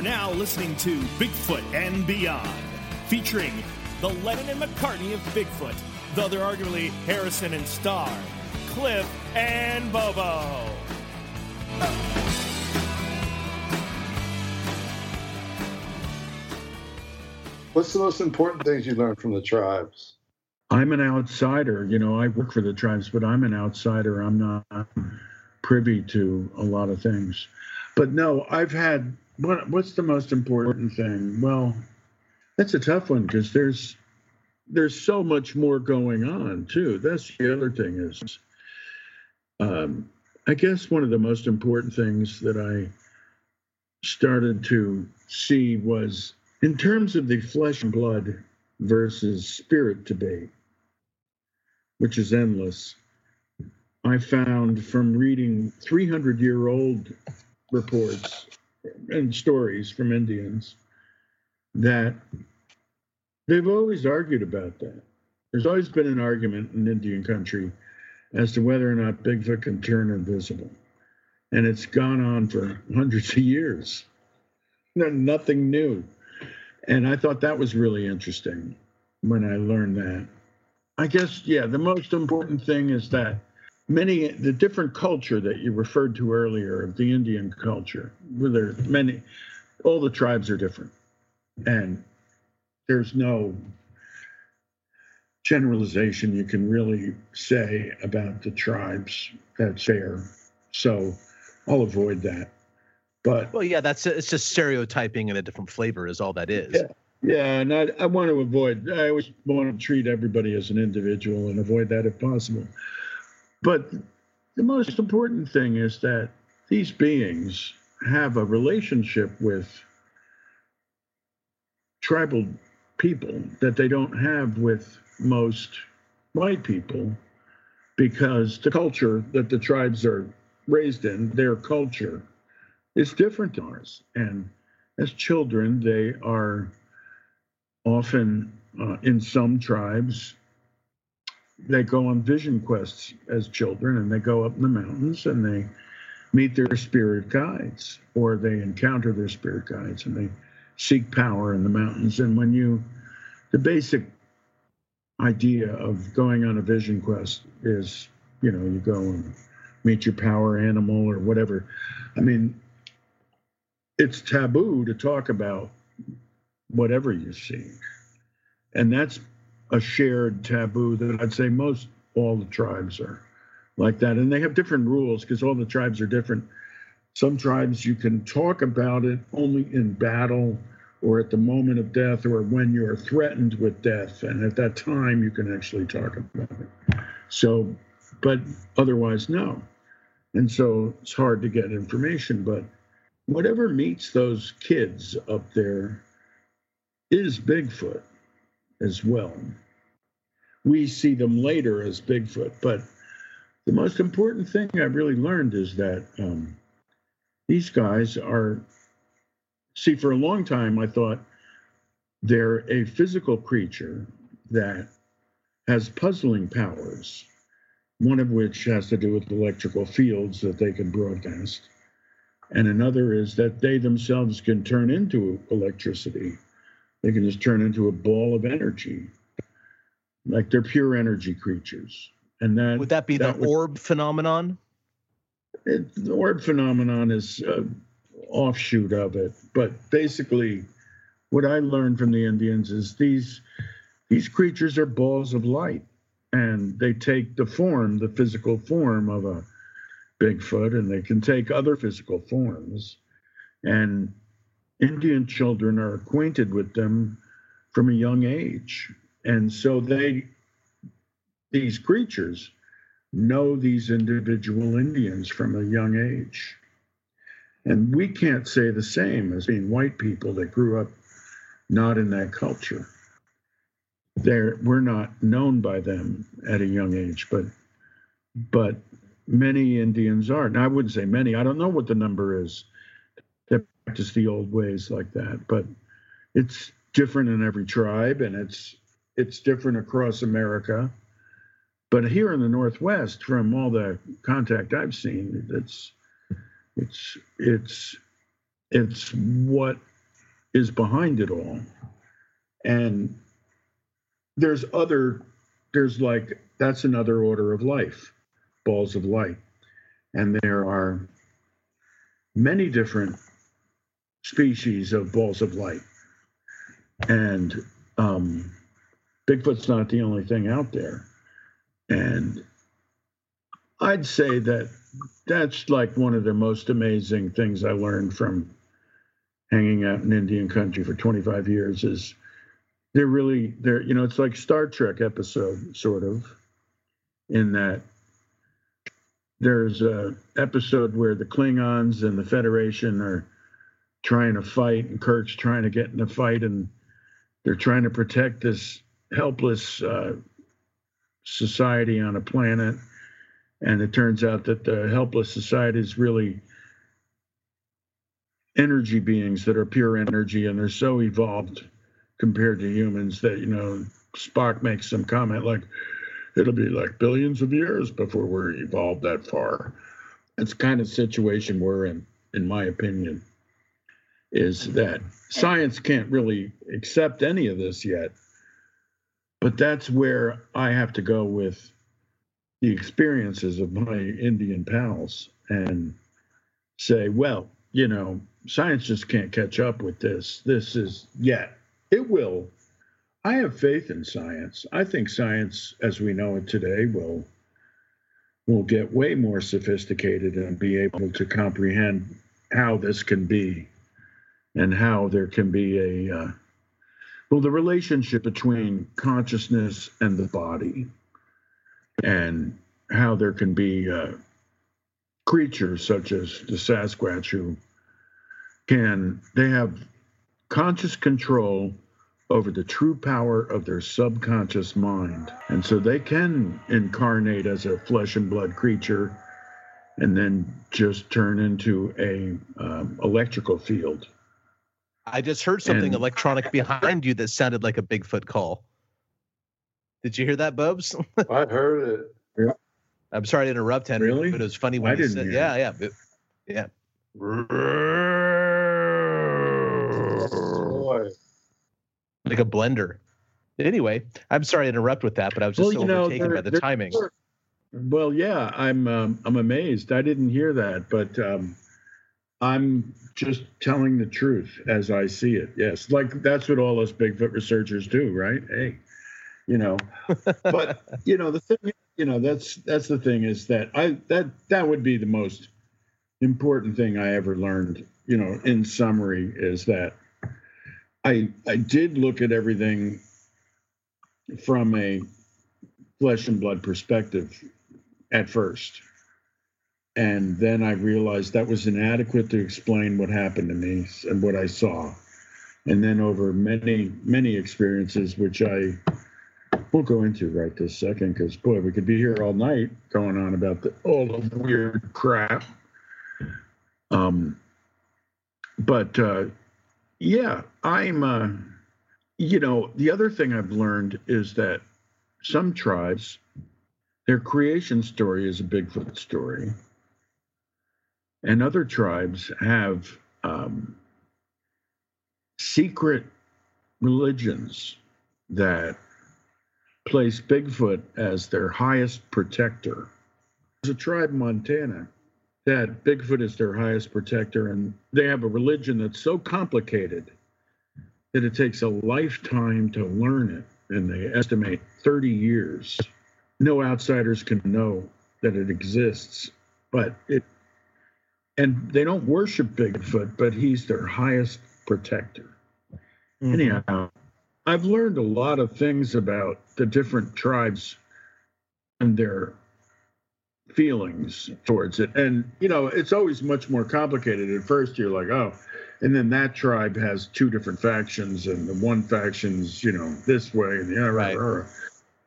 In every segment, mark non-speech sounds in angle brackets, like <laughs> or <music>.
You are now listening to Bigfoot and Beyond, featuring the Lennon and McCartney of Bigfoot, though they're arguably Harrison and Starr, Cliff and Bobo. What's the most important things you learned from the tribes? I'm an outsider. You know, I work for the tribes, but I'm an outsider. I'm not privy to a lot of things. But no, I've had what, what's the most important thing? Well, that's a tough one because there's there's so much more going on too. That's the other thing is, um, I guess one of the most important things that I started to see was in terms of the flesh and blood versus spirit debate, which is endless. I found from reading 300 year old reports and stories from Indians that they've always argued about that. There's always been an argument in Indian country as to whether or not Bigfoot can turn invisible. And it's gone on for hundreds of years. Nothing new. And I thought that was really interesting when I learned that. I guess, yeah, the most important thing is that many the different culture that you referred to earlier of the Indian culture, where there many, all the tribes are different, and there's no generalization you can really say about the tribes that's fair. So I'll avoid that. But well, yeah, that's it's just stereotyping in a different flavor is all that is. Yeah. Yeah, and I, I want to avoid. I always want to treat everybody as an individual and avoid that if possible. But the most important thing is that these beings have a relationship with tribal people that they don't have with most white people because the culture that the tribes are raised in, their culture, is different than ours. And as children, they are often, uh, in some tribes, they go on vision quests as children and they go up in the mountains and they meet their spirit guides or they encounter their spirit guides and they seek power in the mountains. And when you, the basic idea of going on a vision quest is, you know, you go and meet your power animal or whatever. I mean, it's taboo to talk about whatever you see. And that's a shared taboo that I'd say most all the tribes are like that. And they have different rules because all the tribes are different. Some tribes you can talk about it only in battle or at the moment of death or when you're threatened with death. And at that time, you can actually talk about it. So, but otherwise, no. And so it's hard to get information. But whatever meets those kids up there is Bigfoot as well. We see them later as Bigfoot, but the most important thing I really learned is that um, these guys are. See, for a long time, I thought they're a physical creature that has puzzling powers, one of which has to do with electrical fields that they can broadcast, and another is that they themselves can turn into electricity they can just turn into a ball of energy. Like they're pure energy creatures. And that would that be that the would, orb phenomenon? It, the orb phenomenon is an offshoot of it, but basically, what I learned from the Indians is these these creatures are balls of light, and they take the form, the physical form of a Bigfoot, and they can take other physical forms, and Indian children are acquainted with them from a young age. And so they, these creatures, know these individual Indians from a young age. And we can't say the same as being white people that grew up not in that culture. They're, we're not known by them at a young age, but but many Indians are. And I wouldn't say many. I don't know what the number is practice the old ways like that, but it's different in every tribe, and it's it's different across America. But here in the Northwest, from all the contact I've seen, it's it's it's it's what is behind it all. And there's other there's like that's another order of life, balls of light. And there are many different species of balls of light. And um, Bigfoot's not the only thing out there. And I'd say that that's like one of the most amazing things I learned from hanging out in Indian country for 25 years is they're really they're you know it's like Star Trek episode sort of in that there's a episode where the Klingons and the Federation are trying to fight and Kirk's trying to get in a fight and they're trying to protect this helpless uh, society on a planet. And it turns out that the helpless society is really energy beings that are pure energy and they're so evolved compared to humans that you know spock makes some comment like it'll be like billions of years before we're evolved that far. It's kind of situation we're in in my opinion is that science can't really accept any of this yet but that's where i have to go with the experiences of my indian pals and say well you know science just can't catch up with this. This is yet. It will. I have faith in science. I think science, as we know it today, will will get way more sophisticated and be able to comprehend how this can be and how there can be a uh, well the relationship between consciousness and the body and how there can be uh, creatures such as the Sasquatch who can they have conscious control over the true power of their subconscious mind. And so they can incarnate as a flesh and blood creature and then just turn into a um, electrical field. I just heard something And- electronic behind you that sounded like a Bigfoot call. Did you hear that, Bubs? <laughs> I heard it. Yeah. I'm sorry to interrupt, Henry, Really? but it was funny when I you didn't said, hear "Yeah, yeah, but- yeah." Boy, like a blender. Anyway, I'm sorry to interrupt with that, but I was just Well, so you know, overtaken there- by the there- timing. Well, yeah, I'm um, I'm amazed. I didn't hear that, but um, I'm just telling the truth as I see it. Yes, like that's what all us Bigfoot researchers do, right? Hey, you know, <laughs> but you know the thing, you know, that's that's the thing is that I that that would be the most important thing I ever learned. You know, in summary, is that I I did look at everything from a flesh and blood perspective at first. And then I realized that was inadequate to explain what happened to me and what I saw. And then over many, many experiences, which I won't go into right this second, because boy, we could be here all night going on about the, all the weird crap. Um, but uh, yeah, I'm, uh, you know, the other thing I've learned is that some tribes, their creation story is a Bigfoot story. And other tribes have um, secret religions that place Bigfoot as their highest protector. There's a tribe in Montana that Bigfoot is their highest protector, and they have a religion that's so complicated that it takes a lifetime to learn it, and they estimate 30 years. No outsiders can know that it exists, but it, and they don't worship Bigfoot, but he's their highest protector. Mhm. Anyhow, I've learned a lot of things about the different tribes and their feelings towards it. And, you know, it's always much more complicated. At first, you're like, oh, and then that tribe has two different factions, and the one faction's, you know, this way, and the other, Right.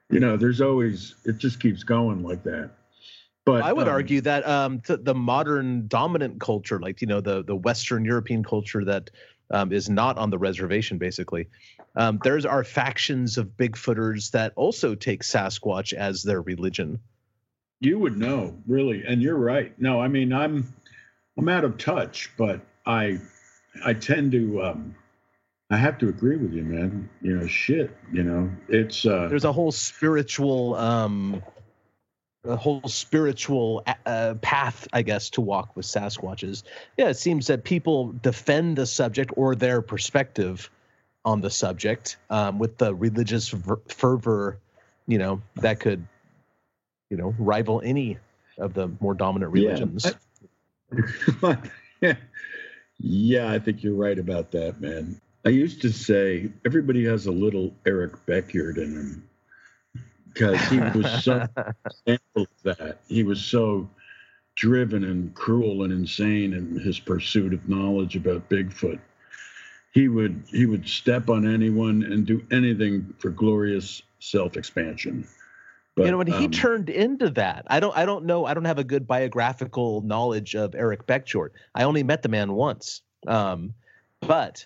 you know, there's always, it just keeps going like that. But I would um, argue that um, th- the modern dominant culture, like you know the the Western European culture that um, is not on the reservation, basically, um, there's are factions of Bigfooters that also take Sasquatch as their religion. you would know, really. And you're right. No, I mean, I'm, I'm out of touch, but I, I tend to, um, I have to agree with you, man. You know, shit. You know, it's uh, There's a whole spiritual, um, a whole spiritual uh, path, I guess, to walk with Sasquatches. Yeah, it seems that people defend the subject or their perspective on the subject um, with the religious ver- fervor, you know, that could, you know, rival any of the more dominant religions. yeah. <laughs> yeah, I think you're right about that, man. I used to say everybody has a little Eric Beckjord in him because he was so <laughs> example of that. He was so driven and cruel and insane in his pursuit of knowledge about Bigfoot. He would he would step on anyone and do anything for glorious self-expansion. But, you know, he um, turned into that, I don't, I don't know, I don't have a good biographical knowledge of Eric Beckjord. I only met the man once, um, but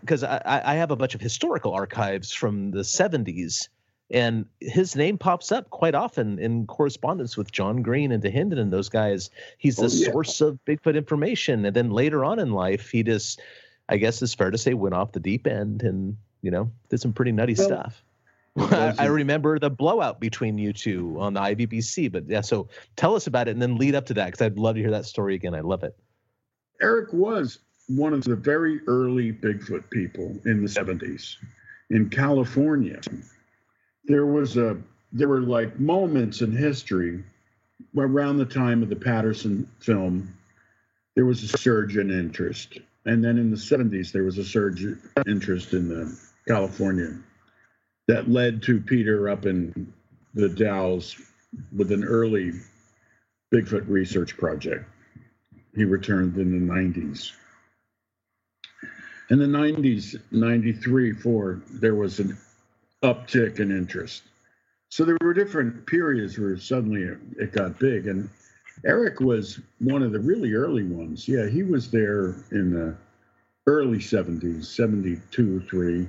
because I, I I have a bunch of historical archives from the '70s, and his name pops up quite often in correspondence with John Green and Dahinden and those guys. He's the Oh, yeah. source of Bigfoot information, and then later on in life, he just, I guess it's fair to say, went off the deep end and you know did some pretty nutty Well, stuff. I, I remember the blowout between you two on the IBBC, but yeah. So tell us about it, and then lead up to that because I'd love to hear that story again. I love it. Eric was one of the very early Bigfoot people in the 70s in California. There was a there were like moments in history around the time of the Patterson film. There was a surge in interest, and then in the 70s there was a surge in interest in the California that led to Peter up in the Dalles with an early Bigfoot research project he returned in the 90s. In the 90s, 93, 4, there was an uptick in interest. So there were different periods where suddenly it, it got big. And Eric was one of the really early ones. Yeah, he was there in the early 70s, 72, 3.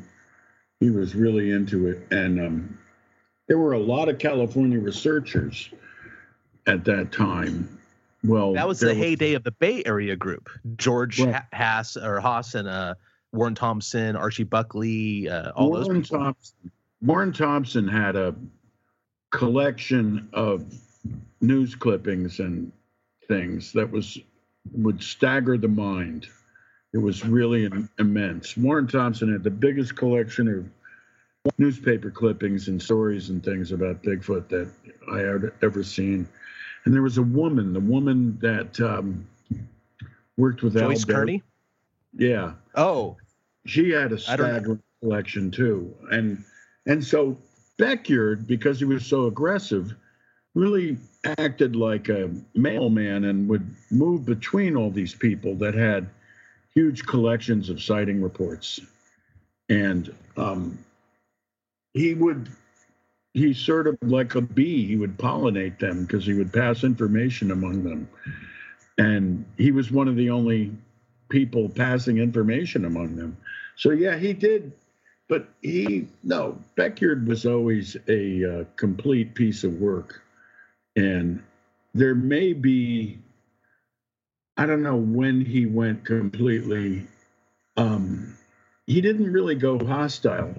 He was really into it. And um, there were a lot of California researchers at that time. Well, That was the heyday of the Bay Area group: George. Ha- Haas or Haas and uh, Warren Thompson, Archie Buckley, uh, all those Warren. Thompson. Warren Thompson had a collection of news clippings and things that was would stagger the mind. It was really immense. Warren Thompson had the biggest collection of newspaper clippings and stories and things about Bigfoot that I had ever seen. And there was a woman, the woman that um, worked with Joyce Al Kearney. Yeah, Oh, she had a staggering collection too, and and so Beckjord, because he was so aggressive, really acted like a mailman and would move between all these people that had huge collections of sighting reports, and um, he would. He's sort of like a bee. He would pollinate them because he would pass information among them. And he was one of the only people passing information among them. So yeah, he did, but he no Beckjord was always a uh, complete piece of work, and there may be, I don't know when he went completely. Um, he didn't really go hostile.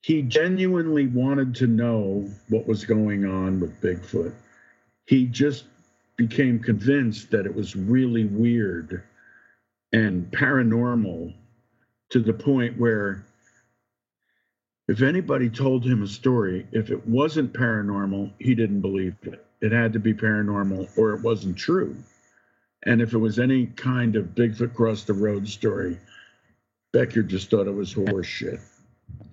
He genuinely wanted to know what was going on with Bigfoot. He just became convinced that it was really weird and paranormal to the point where if anybody told him a story, if it wasn't paranormal, he didn't believe it. It had to be paranormal or it wasn't true. And if it was any kind of Bigfoot cross the road story, Becker just thought it was horse shit.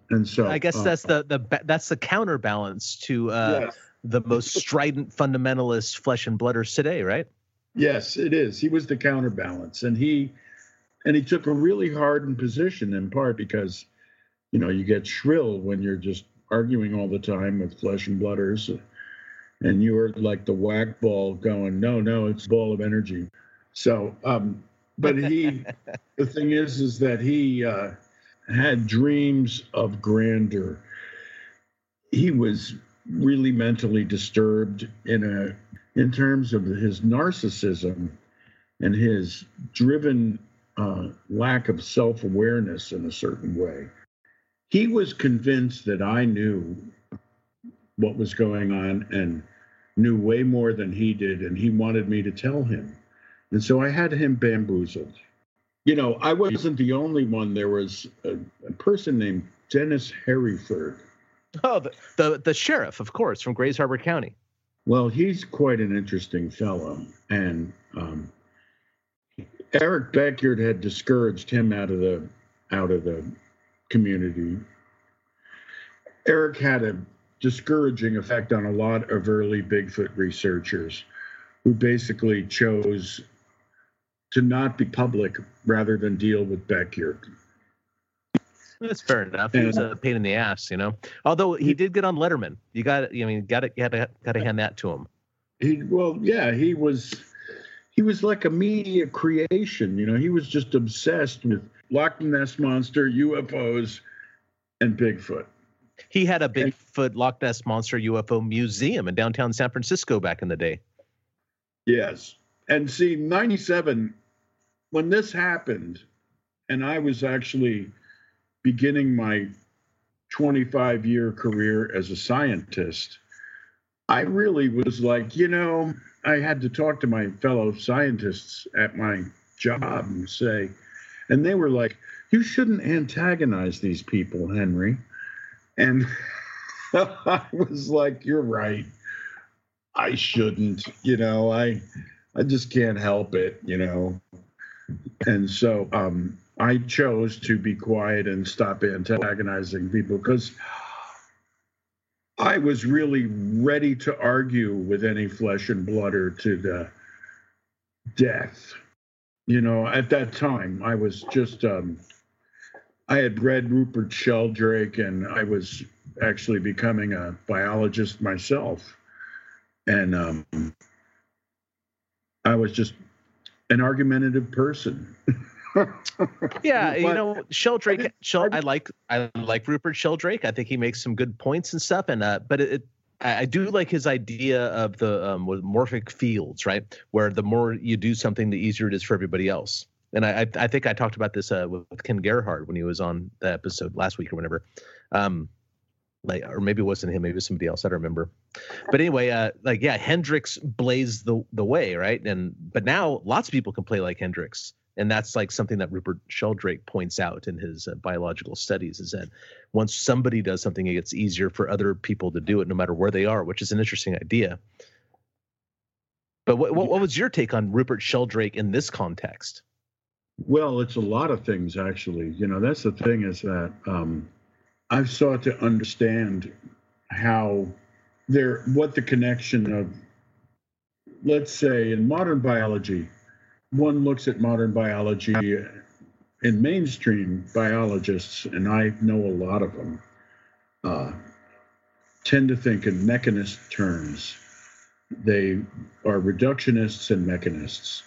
And so I guess uh, that's the the that's the counterbalance to uh, yes. the most strident fundamentalist flesh and blooders today, right? Yes, it is. He was the counterbalance, and he and he took a really hardened position in part because you know you get shrill when you're just arguing all the time with flesh and blooders. And you're like the whack ball going no no it's a ball of energy. So um but he <laughs> the thing is is that he uh had dreams of grandeur. He was really mentally disturbed in a in terms of his narcissism and his driven uh, lack of self-awareness in a certain way he was convinced that I knew what was going on and knew way more than he did, and he wanted me to tell him. And so I had him bamboozled. You know, I wasn't the only one. There was a, a person named Dennis Harryford. Oh, the, the, the sheriff, of course, from Grays Harbor County. Well, he's quite an interesting fellow, and um, Eric Beckjord had discouraged him out of the out of the community. Eric had a discouraging effect on a lot of early Bigfoot researchers who basically chose to not be public rather than deal with Beckjord. That's fair enough. He was a pain in the ass, you know. Although he did get on Letterman, you got, I mean, got to, got to, got to hand that to him. He, well, yeah, he was, he was like a media creation. You know, he was just obsessed with Loch Ness monster, UFOs, and Bigfoot. He had a Bigfoot Loch Ness monster UFO museum in downtown San Francisco back in the day. Yes, and see, '97, when this happened, and I was actually beginning my 25 year career as a scientist, I really was like, you know, I had to talk to my fellow scientists at my job and say, and they were like, you shouldn't antagonize these people, Henry. And <laughs> I was like, you're right. I shouldn't, you know, I I just can't help it, you know. And so um I chose to be quiet and stop antagonizing people because I was really ready to argue with any flesh and blooder to the death. You know, at that time, I was just, um, I had read Rupert Sheldrake and I was actually becoming a biologist myself. And um, I was just an argumentative person. <laughs> yeah, you know, Sheldrake. Shel, I like I like Rupert Sheldrake. I think he makes some good points and stuff. And uh, but it, I, I do like his idea of the um, morphic fields, right? Where the more you do something, the easier it is for everybody else. And I I think I talked about this uh, with Ken Gerhard when he was on the episode last week or whatever. Um, like or maybe it wasn't him maybe it was somebody else i don't remember but anyway uh like yeah hendrix blazed the the way right and but now lots of people can play like hendrix and that's like something that Rupert Sheldrake points out in his uh, biological studies is that once somebody does something, it gets easier for other people to do it, no matter where they are, which is an interesting idea. But what, what, what was your take on Rupert Sheldrake in this context? Well, it's a lot of things actually. You know, that's the thing is that um, I've sought to understand how there, what the connection of, let's say, in modern biology, one looks at modern biology and mainstream biologists, and I know a lot of them, uh, tend to think in mechanist terms. They are reductionists and mechanists.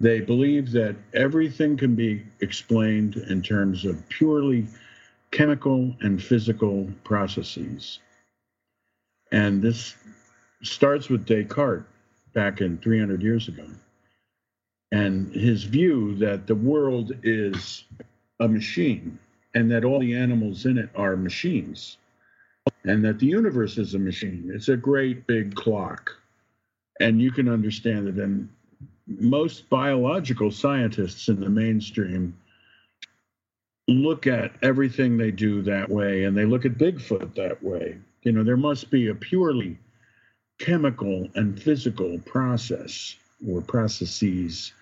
They believe that everything can be explained in terms of purely chemical and physical processes. And this starts with Descartes back in 300 years ago and his view that the world is a machine and that all the animals in it are machines and that the universe is a machine. It's a great big clock. And you can understand it. And most biological scientists in the mainstream look at everything they do that way and they look at Bigfoot that way. You know, there must be a purely chemical and physical process or processes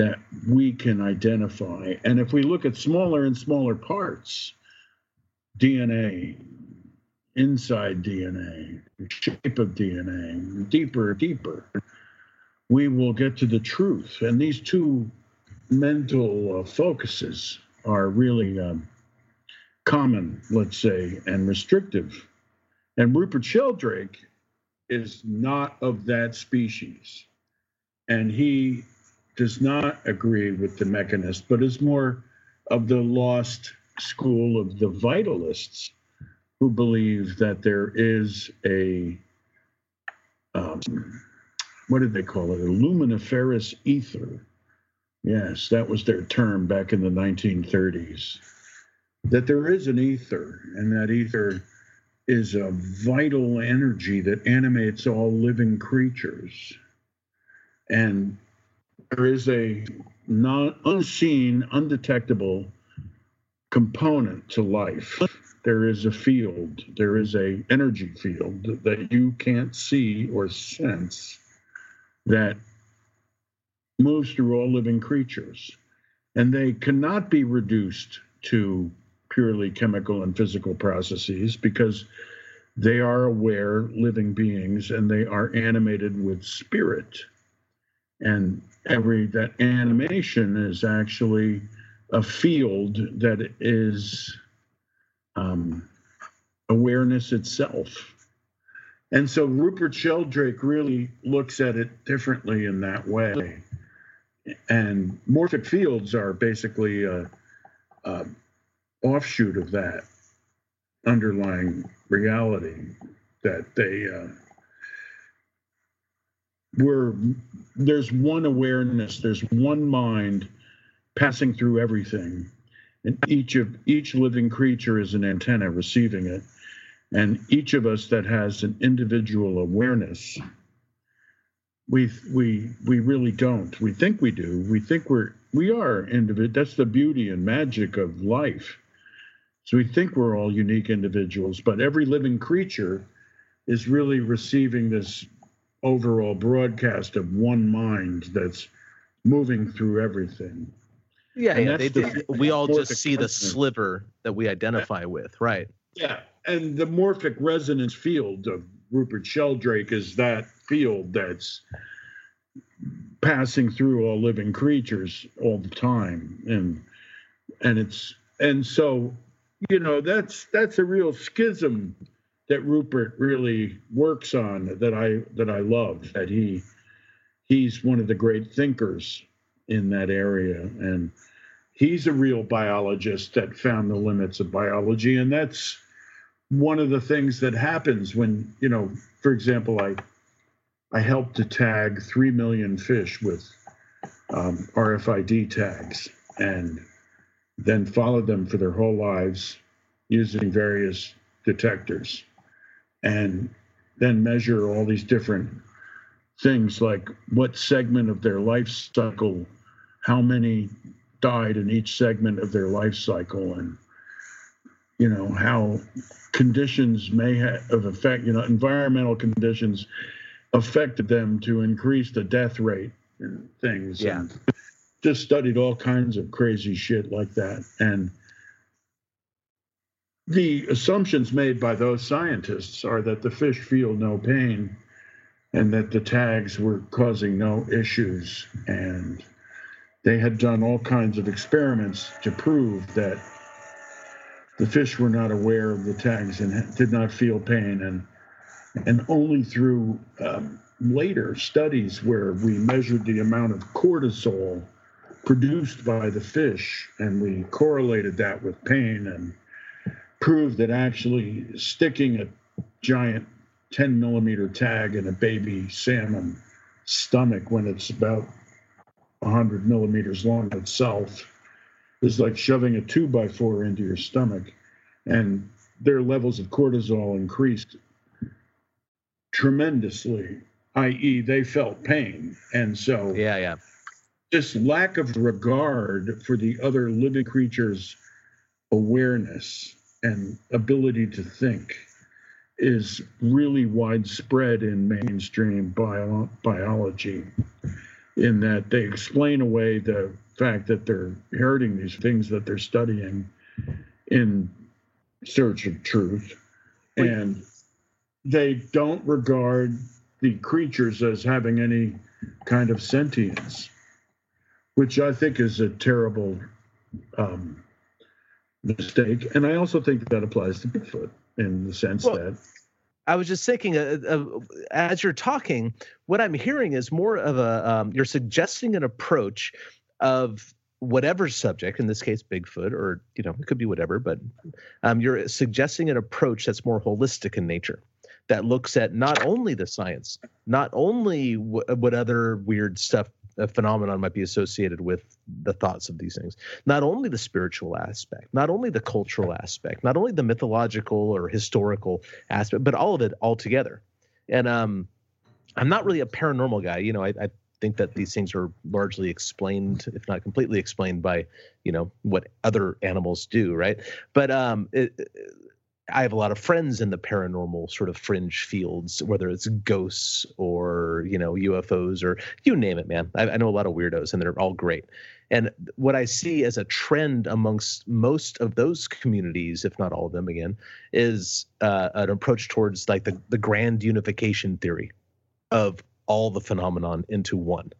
that we can identify. And if we look at smaller and smaller parts, DNA, inside DNA, shape of DNA, deeper, deeper, we will get to the truth. And these two mental uh, focuses are really um, common, let's say, and restrictive. And Rupert Sheldrake is not of that species. And he does not agree with the mechanist, but is more of the lost school of the vitalists who believe that there is a um, what did they call it? A luminiferous ether. Yes, that was their term back in the 1930s. That there is an ether, and that ether is a vital energy that animates all living creatures. And there is a non unseen, undetectable component to life. There is a field, there is a energy field that you can't see or sense that moves through all living creatures. And they cannot be reduced to purely chemical and physical processes because they are aware living beings and they are animated with spirit. And every that animation is actually a field that is um, awareness itself. And so Rupert Sheldrake really looks at it differently in that way. And morphic fields are basically a, a offshoot of that underlying reality that they uh, were. There's one awareness. There's one mind passing through everything, and each of each living creature is an antenna receiving it and each of us that has an individual awareness we we we really don't we think we do we think we're we are individual that's the beauty and magic of life so we think we're all unique individuals but every living creature is really receiving this overall broadcast of one mind that's moving through everything. Yeah, yeah they, the, we all just see the sliver that we identify with right. Yeah and the morphic resonance field of Rupert Sheldrake is that field that's passing through all living creatures all the time and and it's and so you know that's that's a real schism that Rupert really works on that I that I love that he he's one of the great thinkers in that area. And he's a real biologist that found the limits of biology. And that's one of the things that happens when you know for example i i helped to tag 3 million fish with um, rfid tags and then followed them for their whole lives using various detectors and then measure all these different things like what segment of their life cycle how many died in each segment of their life cycle and you know how conditions may have affect you know, environmental conditions affected them to increase the death rate and things. Yeah. And just studied all kinds of crazy shit like that. And the assumptions made by those scientists are that the fish feel no pain and that the tags were causing no issues. And they had done all kinds of experiments to prove that the fish were not aware of the tags and did not feel pain and and only through um, later studies where we measured the amount of cortisol produced by the fish and we correlated that with pain and proved that actually sticking a giant 10 millimeter tag in a baby salmon stomach when it's about 100 millimeters long itself is like shoving a two by four into your stomach, and their levels of cortisol increased tremendously, i.e., they felt pain. And so, yeah, yeah. This lack of regard for the other living creatures' awareness and ability to think is really widespread in mainstream bio- biology in that they explain away the fact that they're inheriting these things that they're studying in search of truth. And they don't regard the creatures as having any kind of sentience, which I think is a terrible um, mistake. And I also think that applies to Bigfoot in the sense Well, that I was just thinking, uh, uh, as you're talking, what I'm hearing is more of a um, you're suggesting an approach of whatever subject, in this case, Bigfoot, or you know, it could be whatever, but um, you're suggesting an approach that's more holistic in nature, that looks at not only the science, not only wh- what other weird stuff, a phenomenon might be associated with the thoughts of these things, not only the spiritual aspect, not only the cultural aspect, not only the mythological or historical aspect, but all of it all together. And um, I'm not really a paranormal guy. You know, I, I think that these things are largely explained, if not completely explained, by you know what other animals do, right? But um, it, I have a lot of friends in the paranormal sort of fringe fields, whether it's ghosts or you know UFOs or you name it, man. I, I know a lot of weirdos, and they're all great. And what I see as a trend amongst most of those communities, if not all of them, again, is uh, an approach towards like the the grand unification theory of all the phenomenon into one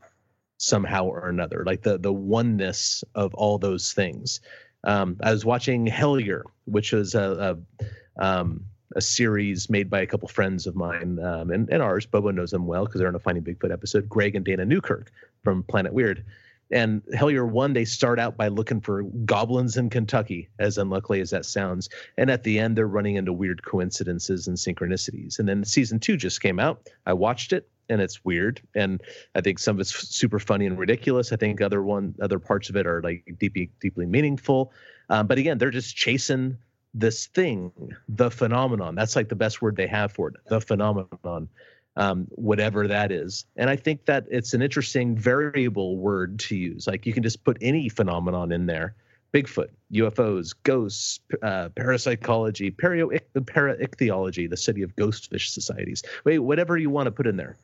somehow or another, like the the oneness of all those things. Um, I was watching Hellier, which was a, a um, a series made by a couple friends of mine um, and, and ours. Bobo knows them well because they're in a Finding Bigfoot episode. Greg and Dana Newkirk from Planet Weird. And Hellier one, they start out by looking for goblins in Kentucky, as unluckily as that sounds. And at the end, they're running into weird coincidences and synchronicities. And then season two just came out. I watched it, and it's weird. And I think some of it's super funny and ridiculous. I think other one, other parts of it are like deeply, deeply meaningful. Um, but again, they're just chasing this thing, the phenomenon. That's like the best word they have for it, the phenomenon, um, whatever that is. And I think that it's an interesting variable word to use. Like you can just put any phenomenon in there. Bigfoot, UFOs, ghosts, uh, parapsychology, paraichthyology, the study of ghost fish societies. Wait, whatever you want to put in there.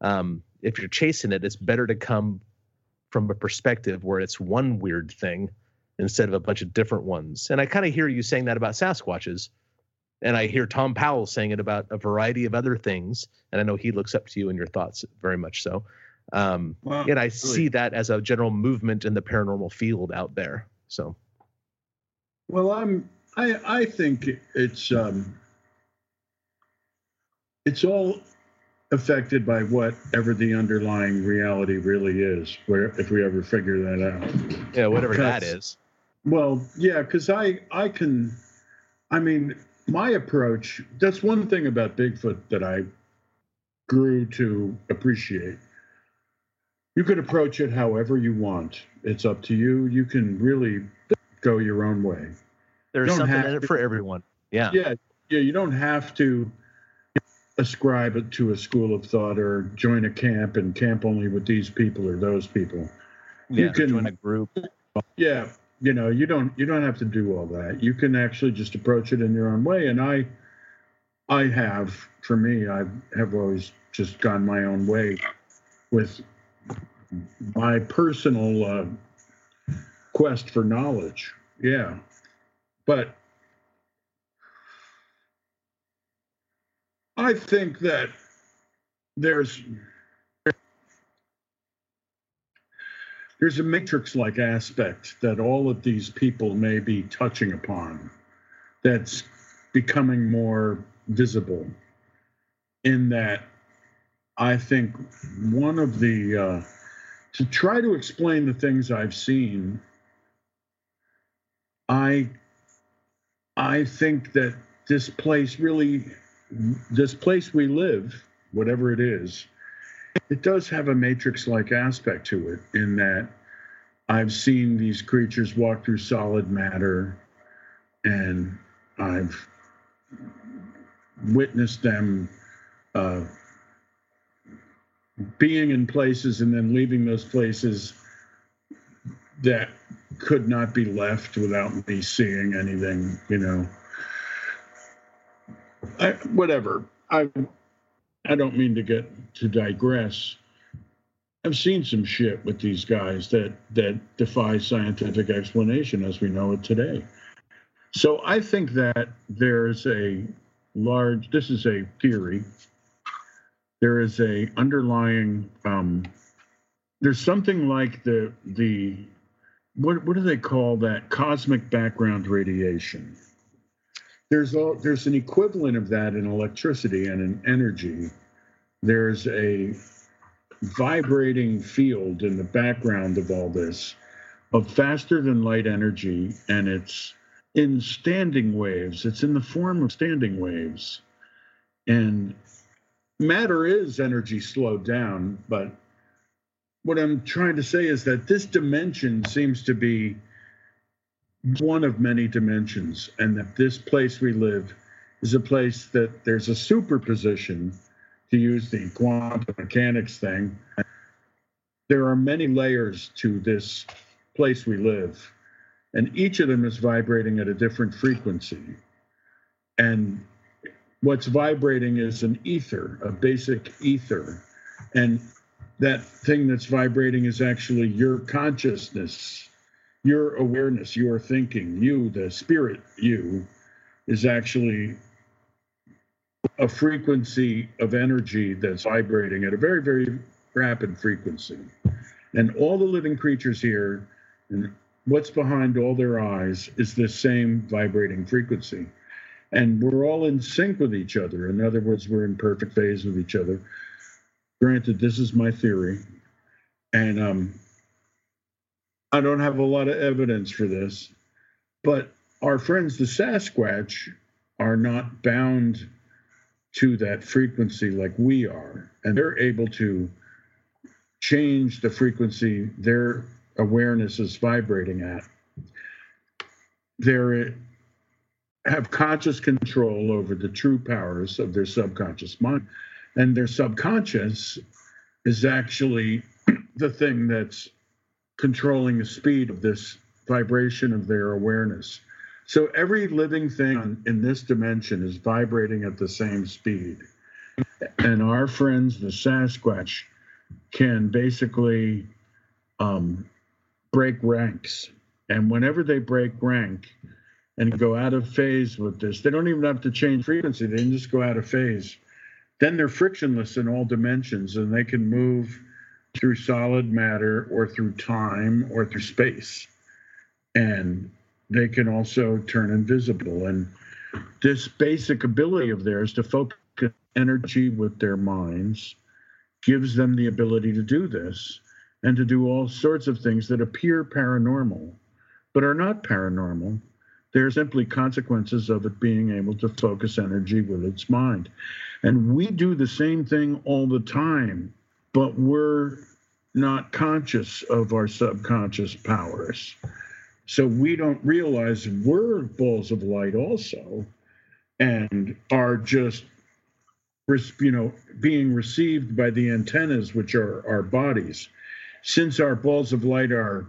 Um, if you're chasing it, it's better to come from a perspective where it's one weird thing instead of a bunch of different ones. And I kind of hear you saying that about Sasquatches. And I hear Tom Powell saying it about a variety of other things. And I know he looks up to you and your thoughts very much so. Um, and I really. see that as a general movement in the paranormal field out there. So, Well, I'm. I I think it's um. It's all affected by whatever the underlying reality really is. Where if we ever figure that out. yeah, whatever that Because- is. Well, yeah, because I I can. I mean, my approach. That's one thing about Bigfoot that I grew to appreciate. You could approach it however you want. It's up to you. You can really go your own way. There's something in it for everyone. Yeah. yeah yeah you don't have to ascribe it to a school of thought or join a camp and camp only with these people or those people you can- join a group. yeah you know you don't you don't have to do all that. You can actually just approach it in your own way. And i i have for me i have always just gone my own way with my personal uh, quest for knowledge. Yeah. But i think that there's there's a matrix like aspect that all of these people may be touching upon that's becoming more visible in that i think one of the uh, to try to explain the things i've seen i i think that this place really this place we live whatever it is it does have a matrix like aspect to it in that I've seen these creatures walk through solid matter and I've witnessed them uh, being in places and then leaving those places that could not be left without me seeing anything, you know. I, whatever. I I don't mean to get to digress. I've seen some shit with these guys that that defies scientific explanation as we know it today. So I think that there's a large. This is a theory. There is a underlying. Um, there's something like the the what what do they call that cosmic background radiation? There's all there's an equivalent of that in electricity and in energy. There's a vibrating field in the background of all this of faster than light energy and it's in standing waves it's in the form of standing waves and matter is energy slowed down but what i'm trying to say is that this dimension seems to be one of many dimensions and that this place we live is a place that there's a superposition to use the quantum mechanics thing, there are many layers to this place we live, and each of them is vibrating at a different frequency. And what's vibrating is an ether, a basic ether. And that thing that's vibrating is actually your consciousness, your awareness, your thinking. You, the spirit, you, is actually a frequency of energy that's vibrating at a very, very rapid frequency. And all the living creatures here, and what's behind all their eyes, is this same vibrating frequency. And we're all in sync with each other. In other words, we're in perfect phase with each other. Granted, this is my theory. And um, I don't have a lot of evidence for this, but our friends, the Sasquatch, are not bound to that frequency like we are, and they're able to change the frequency their awareness is vibrating at. They have conscious control over the true powers of their subconscious mind, and their subconscious is actually <clears throat> the thing that's controlling the speed of this vibration of their awareness. So every living thing in this dimension is vibrating at the same speed. And our friends, the Sasquatch, can basically um, break ranks. And whenever they break rank and go out of phase with this, they don't even have to change frequency, they can just go out of phase. Then they're frictionless in all dimensions and they can move through solid matter or through time or through space. And they can also turn invisible. And this basic ability of theirs to focus energy with their minds gives them the ability to do this and to do all sorts of things that appear paranormal, but are not paranormal. They're simply consequences of it being able to focus energy with its mind. And we do the same thing all the time, but we're not conscious of our subconscious powers. So we don't realize we're balls of light also and are just you know being received by the antennas which are our bodies. Since our balls of light are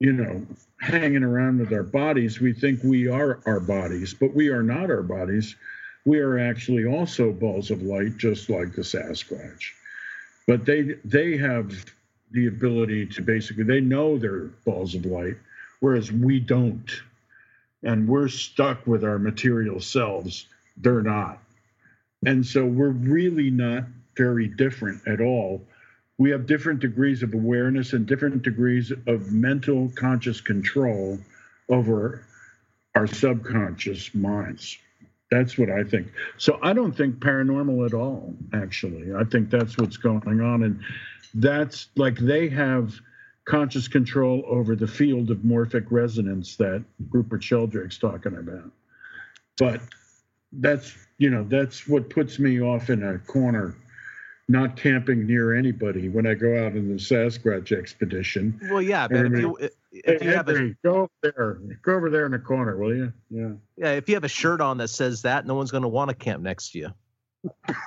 you know hanging around with our bodies we think we are our bodies but we are not our bodies. We are actually also balls of light just like the sasquatch but they they have the ability to basically they know they're balls of light whereas we don't. And we're stuck with our material selves. They're not. And so we're really not very different at all. We have different degrees of awareness and different degrees of mental conscious control over our subconscious minds. That's what I think. So I don't think paranormal at all, actually. I think that's what's going on. And that's like they have conscious control over the field of morphic resonance that Rupert Sheldrake's talking about. But that's you know that's what puts me off in a corner, not camping near anybody when I go out in the Sasquatch expedition. Well, yeah, but if you, if you have a, go over there, go over there in the corner, will you? Yeah. Yeah, if you have a shirt on that says that, no one's going to want to camp next to you.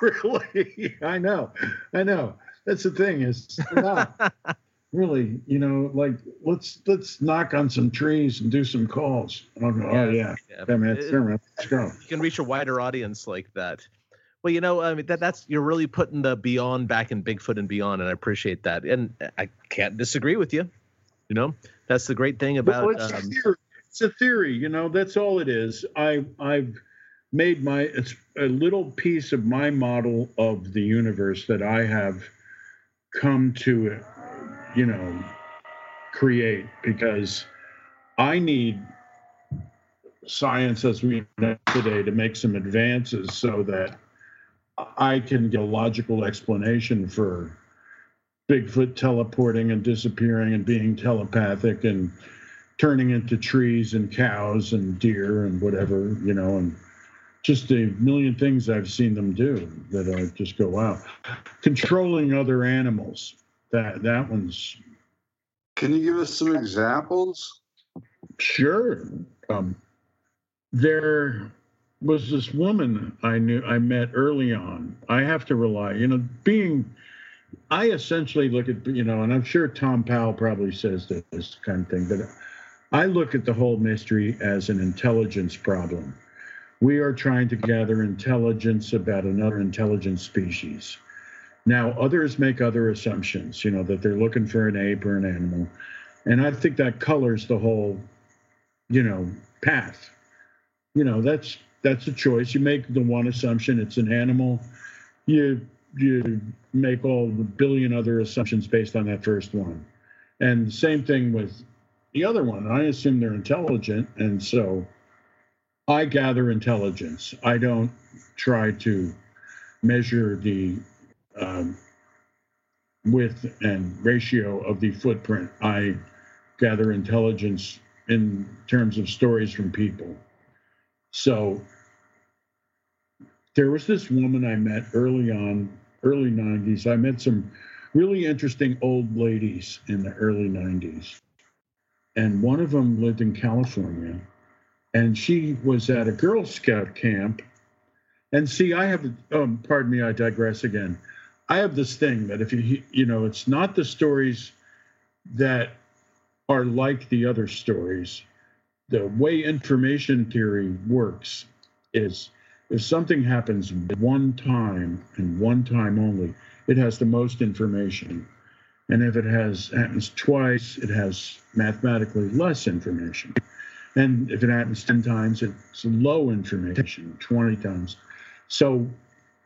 <laughs> really, I know, I know. That's the thing is, not. <laughs> really, you know, like let's let's knock on some trees and do some calls. Oh, yeah, oh yeah, yeah. yeah man, it, let's go. You can reach a wider audience like that. Well, you know, I mean that that's you're really putting the beyond back in Bigfoot and beyond, and I appreciate that. And I can't disagree with you. You know, that's the great thing about. Well, it's, um, a it's, a theory, you know. That's all it is. I I've made my it's a little piece of my model of the universe that I have come to, you know, create because I need science as we know today to make some advances so that I can get a logical explanation for Bigfoot teleporting and disappearing and being telepathic and turning into trees and cows and deer and whatever, you know, and just a million things I've seen them do that I just go, wow. Controlling other animals. That that one's Can you give us some examples? Sure. Um, there was this woman I knew I met early on. I have to rely, you know, being I essentially look at, you know, and I'm sure Tom Powell probably says this kind of thing, but I look at the whole mystery as an intelligence problem. We are trying to gather intelligence about another intelligent species. Now, others make other assumptions, you know, that they're looking for an ape or an animal. And I think that colors the whole, you know, path. You know, that's that's a choice. You make the one assumption it's an animal. You you make all the billion other assumptions based on that first one. And same thing with the other one. I assume they're intelligent, and so I gather intelligence. I don't try to measure the um, width and ratio of the footprint. I gather intelligence in terms of stories from people. So there was this woman I met early on, early 90s. I met some really interesting old ladies in the early 90s. And one of them lived in California. And she was at a Girl Scout camp. And see, I have, um, pardon me, I digress again. I have this thing that if you, you know, it's not the stories that are like the other stories. The way information theory works is if something happens one time and one time only, it has the most information. And if it has happens twice, it has mathematically less information. And if it happens 10 times, it's low information, 20 times. So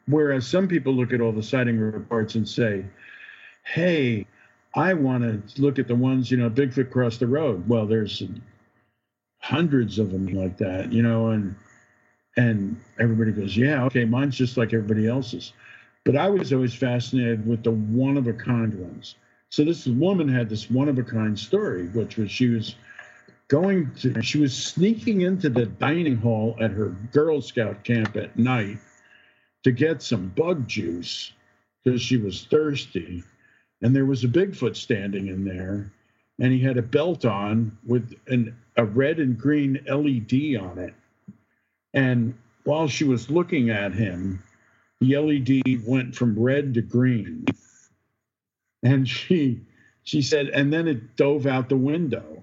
whereas some people look at all the sighting reports and say, hey, I want to look at the ones, you know, Bigfoot crossed the road. Well, there's hundreds of them like that, you know, and and everybody goes, yeah, okay, mine's just like everybody else's. But I was always fascinated with the one of a kind ones. So this woman had this one of a kind story, which was she was going to, she was sneaking into the dining hall at her Girl Scout camp at night to get some bug juice because she was thirsty. And there was a Bigfoot standing in there, and he had a belt on with an, a red and green LED on it. And while she was looking at him, the LED went from red to green. And she she said, and then it dove out the window.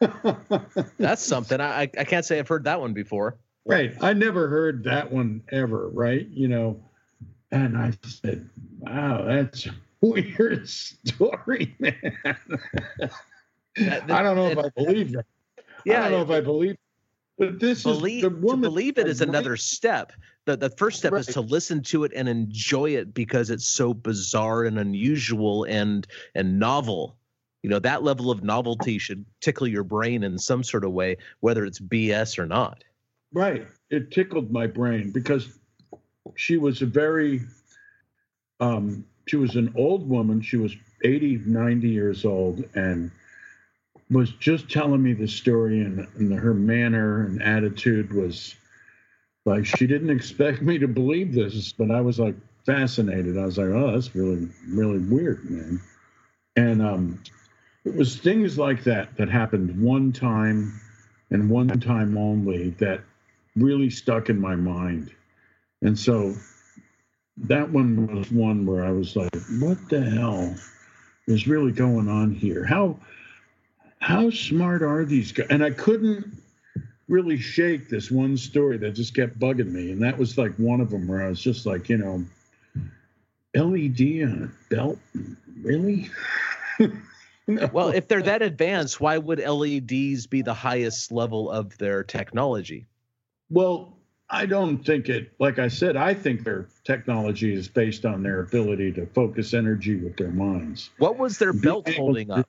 <laughs> That's something. I I can't say I've heard that one before. Right. I never heard that one ever, right? You know. And I said, Wow, that's a weird <laughs> story, man. I don't know if I believe that. Yeah, I don't know if I believe but this believe, is the woman. To believe it is another step. The, the first step right. is to listen to it and enjoy it because it's so bizarre and unusual and and novel. You know, that level of novelty should tickle your brain in some sort of way, whether it's BS or not. Right. It tickled my brain because she was a very um she was an old woman. She was 80, 90 years old and was just telling me the story, and, and her manner and attitude was like she didn't expect me to believe this, but I was like fascinated. I was like, oh, that's really, really weird, man. And um, it was things like that that happened one time and one time only that really stuck in my mind. And so that one was one where I was like, what the hell is really going on here? How how smart are these guys? And I couldn't really shake this one story that just kept bugging me. And that was like one of them where I was just like, you know, LED on a belt? Really? <laughs> no. Well, if they're that advanced, why would LEDs be the highest level of their technology? Well, I don't think it, like I said, I think their technology is based on their ability to focus energy with their minds. What was their belt holding up?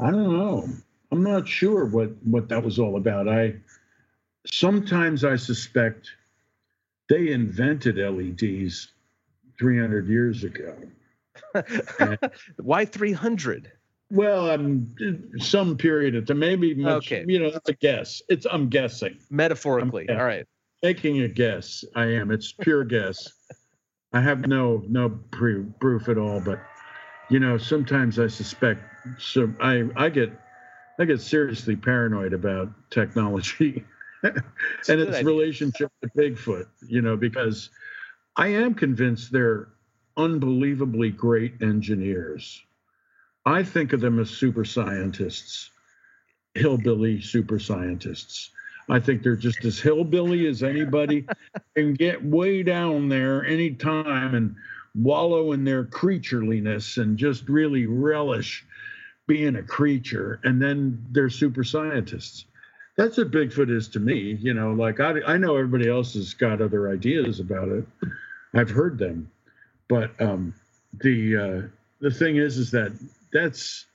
I don't know. I'm not sure what, what that was all about. I sometimes I suspect they invented LEDs 300 years ago. <laughs> Why 300? Well, I'm some period of time, maybe much, Okay. you know, it's a guess. It's I'm guessing. Metaphorically. I'm- All right. making a guess. I am. It's pure guess. I have no no pre- proof at all, but you know, sometimes I suspect. So I I get I get seriously paranoid about technology <laughs> and its idea. relationship to Bigfoot. You know, because I am convinced they're unbelievably great engineers. I think of them as super scientists, hillbilly super scientists. I think they're just as hillbilly as anybody <laughs> and get way down there anytime and wallow in their creatureliness and just really relish being a creature. And then they're super scientists. That's what Bigfoot is to me. You know, like I, I know everybody else has got other ideas about it. I've heard them, but um, the uh, the thing is, is that that's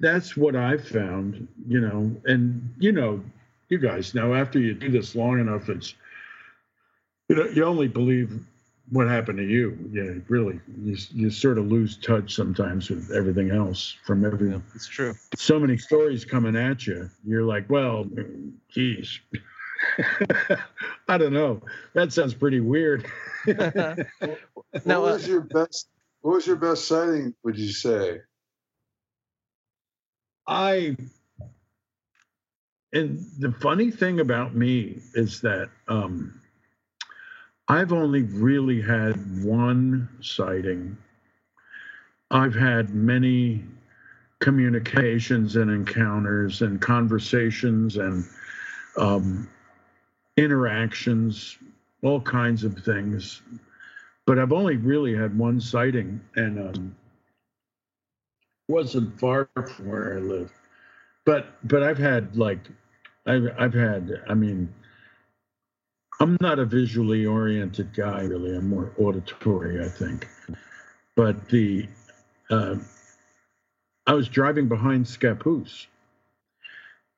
that's what I've found. You know, and you know, you guys know after you do this long enough, it's you know you only believe what happened to you. Yeah, really, you you sort of lose touch sometimes with everything else from everything. Yeah, it's true. so many stories coming at you. You're like, well, geez. <laughs> I don't know. That sounds pretty weird. <laughs> What Now, uh, was your best? What was your best sighting? Would you say? I and the funny thing about me is that um, I've only really had one sighting. I've had many communications and encounters and conversations and um, interactions, all kinds of things. But I've only really had one sighting, and um, wasn't far from where I live. But but I've had like I've I've had I mean I'm not a visually oriented guy really. I'm more auditory, I think. But the uh, I was driving behind Scappoose,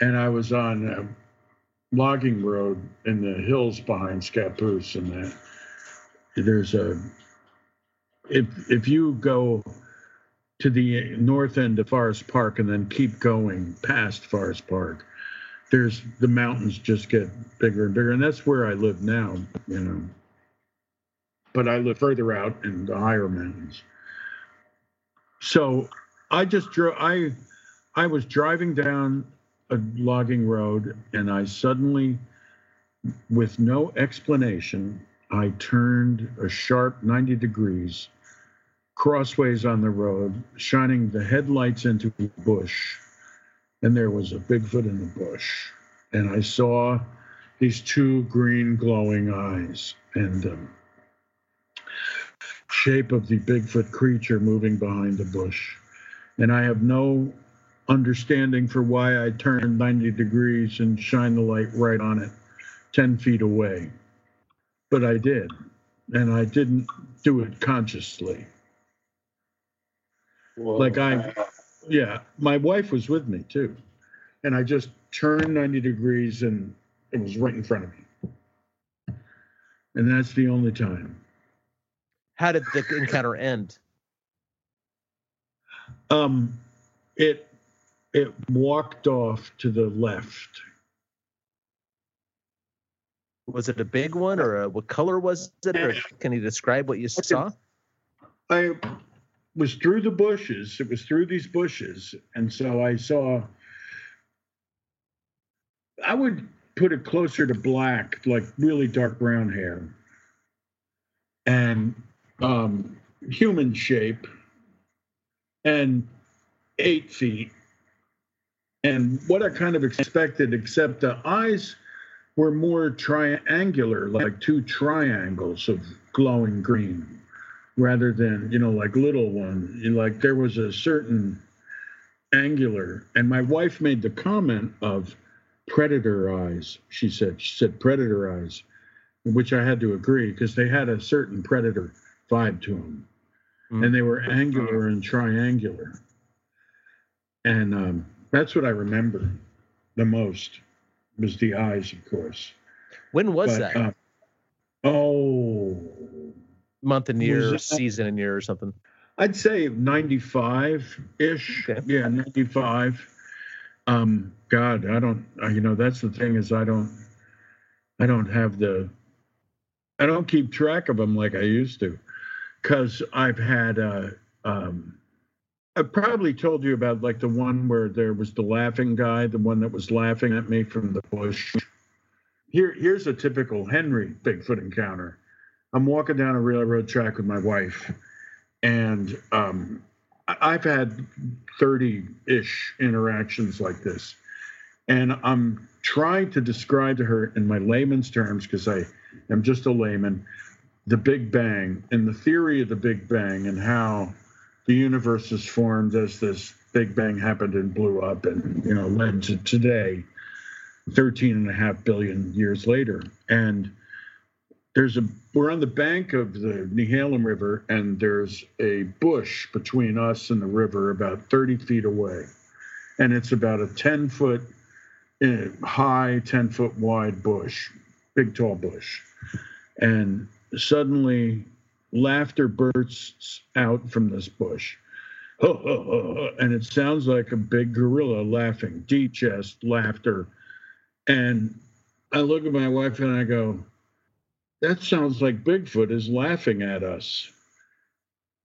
and I was on a logging road in the hills behind Scappoose, and that there's a if if you go to the north end of Forest Park and then keep going past Forest Park, there's the mountains just get bigger and bigger, and that's where I live now, you know. But I live further out in the higher mountains. So I just drove. I I was driving down a logging road, and I suddenly, with no explanation, I turned a sharp 90 degrees crossways on the road, shining the headlights into a bush, and there was a Bigfoot in the bush. And I saw these two green glowing eyes and um, shape of the Bigfoot creature moving behind the bush. And I have no understanding for why I turned 90 degrees and shined the light right on it 10 feet away. But I did. And I didn't do it consciously. Well, Like I- <laughs> Yeah, my wife was with me too. And I just turned 90 degrees and it was right in front of me. And that's the only time. How did the encounter end? Um it it walked off to the left. Was it a big one or a, what color was it? Or can you describe what you saw? I was through the bushes. It was through these bushes. And so I saw, I would put it closer to black, like really dark brown hair and um, human shape and eight feet. And what I kind of expected, except the eyes were more triangular, like two triangles of glowing green rather than you know like little one You know, like there was a certain angular and my wife made the comment of predator eyes. She said. She said predator eyes, which I had to agree because they had a certain predator vibe to them, Mm. and they were angular and triangular. And um, that's what I remember the most was the eyes, of course. When was But, that? uh, oh, Month and year, that- season and year, or something. I'd say 95 ish. Okay. Yeah, 95. Um, God, I don't, I- you know, that's the thing is I don't, I don't have the, I don't keep track of them like I used to because I've had, uh, um, I probably told you about like the one where there was the laughing guy, the one that was laughing at me from the bush. Here, here's a typical Henry Bigfoot encounter. I'm walking down a railroad track with my wife, and um, I've had 30-ish interactions like this, and I'm trying to describe to her in my layman's terms because I am just a layman, the Big Bang and the theory of the Big Bang and how the universe is formed as this Big Bang happened and blew up and you know led to today, 13 and a half billion years later, and there's a we're on the bank of the Nehalem River, and there's a bush between us and the river about 30 feet away. And it's about a 10 foot eh, high, 10 foot wide bush, big tall bush. And suddenly laughter bursts out from this bush. And it sounds like a big gorilla laughing, deep chest laughter. And I look at my wife and I go, that sounds like Bigfoot is laughing at us.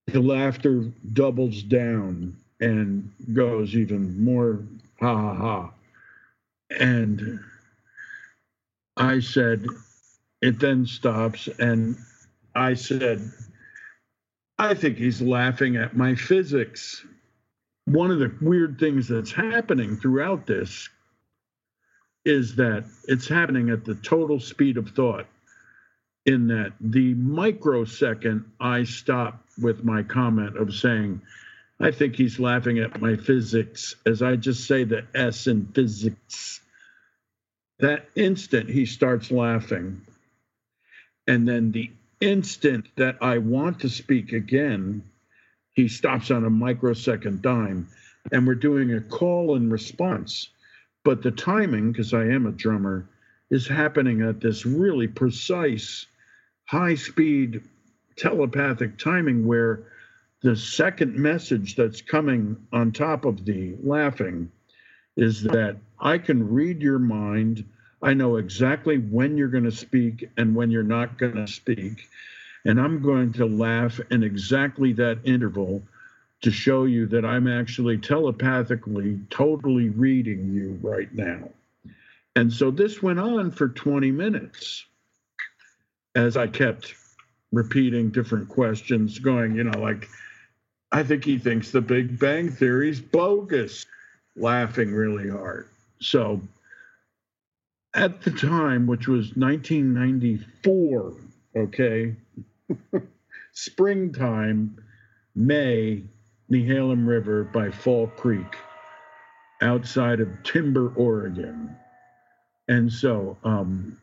The laughter doubles down and goes even more ha ha ha. And I said, it then stops. And I said, I think he's laughing at my physics. One of the weird things that's happening throughout this is that it's happening at the total speed of thought in that the microsecond I stop with my comment of saying, I think he's laughing at my physics, as I just say the S in physics, that instant he starts laughing. And then the instant that I want to speak again, he stops on a microsecond dime. And we're doing a call and response. But the timing, because I am a drummer, is happening at this really precise, high speed telepathic timing where the second message that's coming on top of the laughing is that I can read your mind. I know exactly when you're going to speak and when you're not going to speak. And I'm going to laugh in exactly that interval to show you that I'm actually telepathically totally reading you right now. And so this went on for 20 minutes as I kept repeating different questions, going, you know, like, I think he thinks the Big Bang Theory's bogus, laughing really hard. So at the time, which was 1994, okay, <laughs> springtime, May, Nehalem River by Fall Creek, outside of Timber, Oregon. And so um,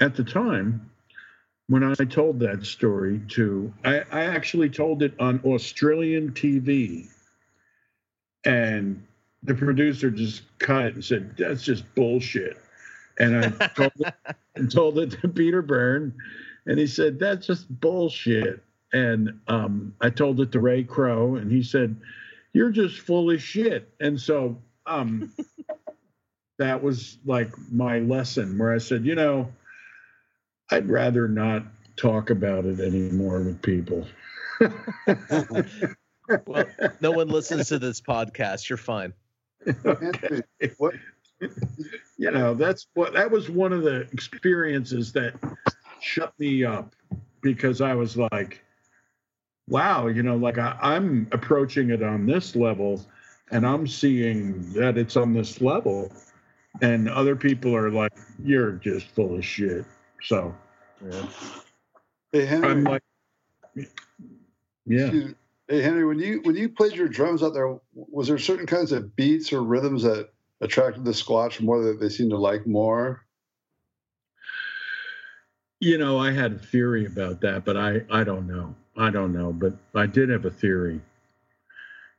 at the time, when I told that story to, I, I actually told it on Australian TV. And the producer just cut it and said, that's just bullshit. And I told it, <laughs> and told it to Peter Byrne, and he said, that's just bullshit. And um, I told it to Ray Crowe, and he said, you're just full of shit. And so um, <laughs> that was like my lesson where I said, you know, I'd rather not talk about it anymore with people. <laughs> Well, no one listens to this podcast. You're fine. Anthony, what you know, that's what that was one of the experiences that shut me up because I was like, wow, you know, like I, I'm approaching it on this level and I'm seeing that it's on this level. And other people are like, you're just full of shit. So Yeah. Hey Henry, I'm like, yeah. hey Henry, when you when you played your drums out there, was there certain kinds of beats or rhythms that attracted the Squatch more that they seemed to like more? You know, I had a theory about that, but I I don't know. I don't know, but I did have a theory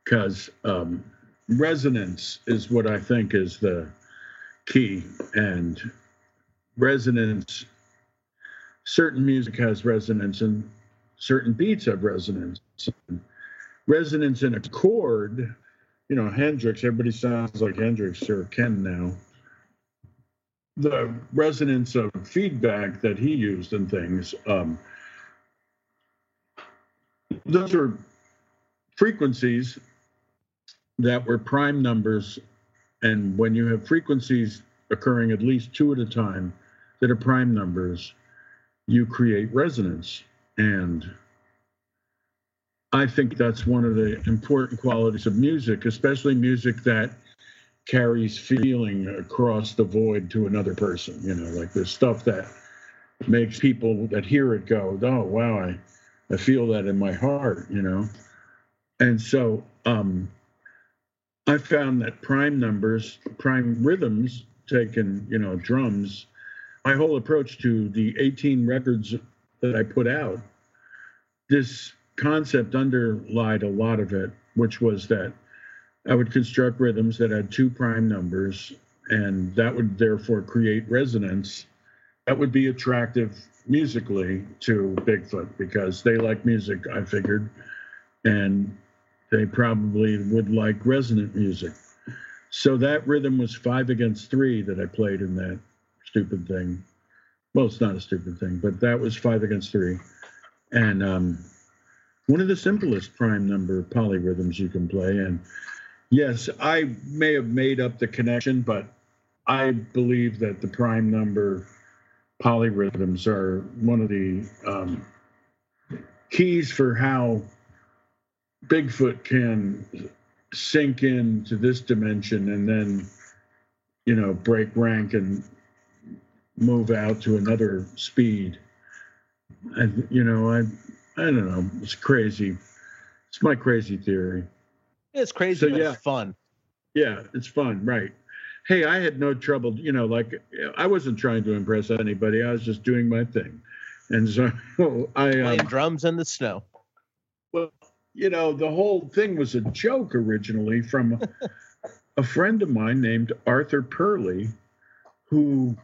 because um, resonance is what I think is the key, and resonance. Certain music has resonance, and certain beats have resonance. Resonance in a chord, you know, Hendrix. Everybody sounds like Hendrix or Ken now. The resonance of feedback that he used and things. Um, those are frequencies that were prime numbers. And when you have frequencies occurring at least two at a time that are prime numbers, you create resonance. And I think that's one of the important qualities of music, especially music that carries feeling across the void to another person. You know, like the stuff that makes people that hear it go, oh, wow, I I feel that in my heart, you know. And so um, I found that prime numbers, prime rhythms, taken, you know, drums, my whole approach to the 18 records that I put out, this concept underlied a lot of it, which was that I would construct rhythms that had two prime numbers, and that would therefore create resonance that would be attractive musically to Bigfoot because they like music, I figured, and they probably would like resonant music. So that rhythm was five against three that I played in that stupid thing. Well, it's not a stupid thing, but that was five against three. And um, one of the simplest prime number polyrhythms you can play. And yes, I may have made up the connection, but I believe that the prime number polyrhythms are one of the um, keys for how Bigfoot can sink into this dimension and then, you know, break rank and move out to another speed. And you know, I I don't know. It's crazy. It's my crazy theory. It's crazy, so, but yeah. it's fun. Yeah, it's fun, right? hey, I had no trouble, you know, like I wasn't trying to impress anybody. I was just doing my thing. And so <laughs> I playing um, drums in the snow. Well, you know, the whole thing was a joke originally from <laughs> a friend of mine named Arthur Purley, who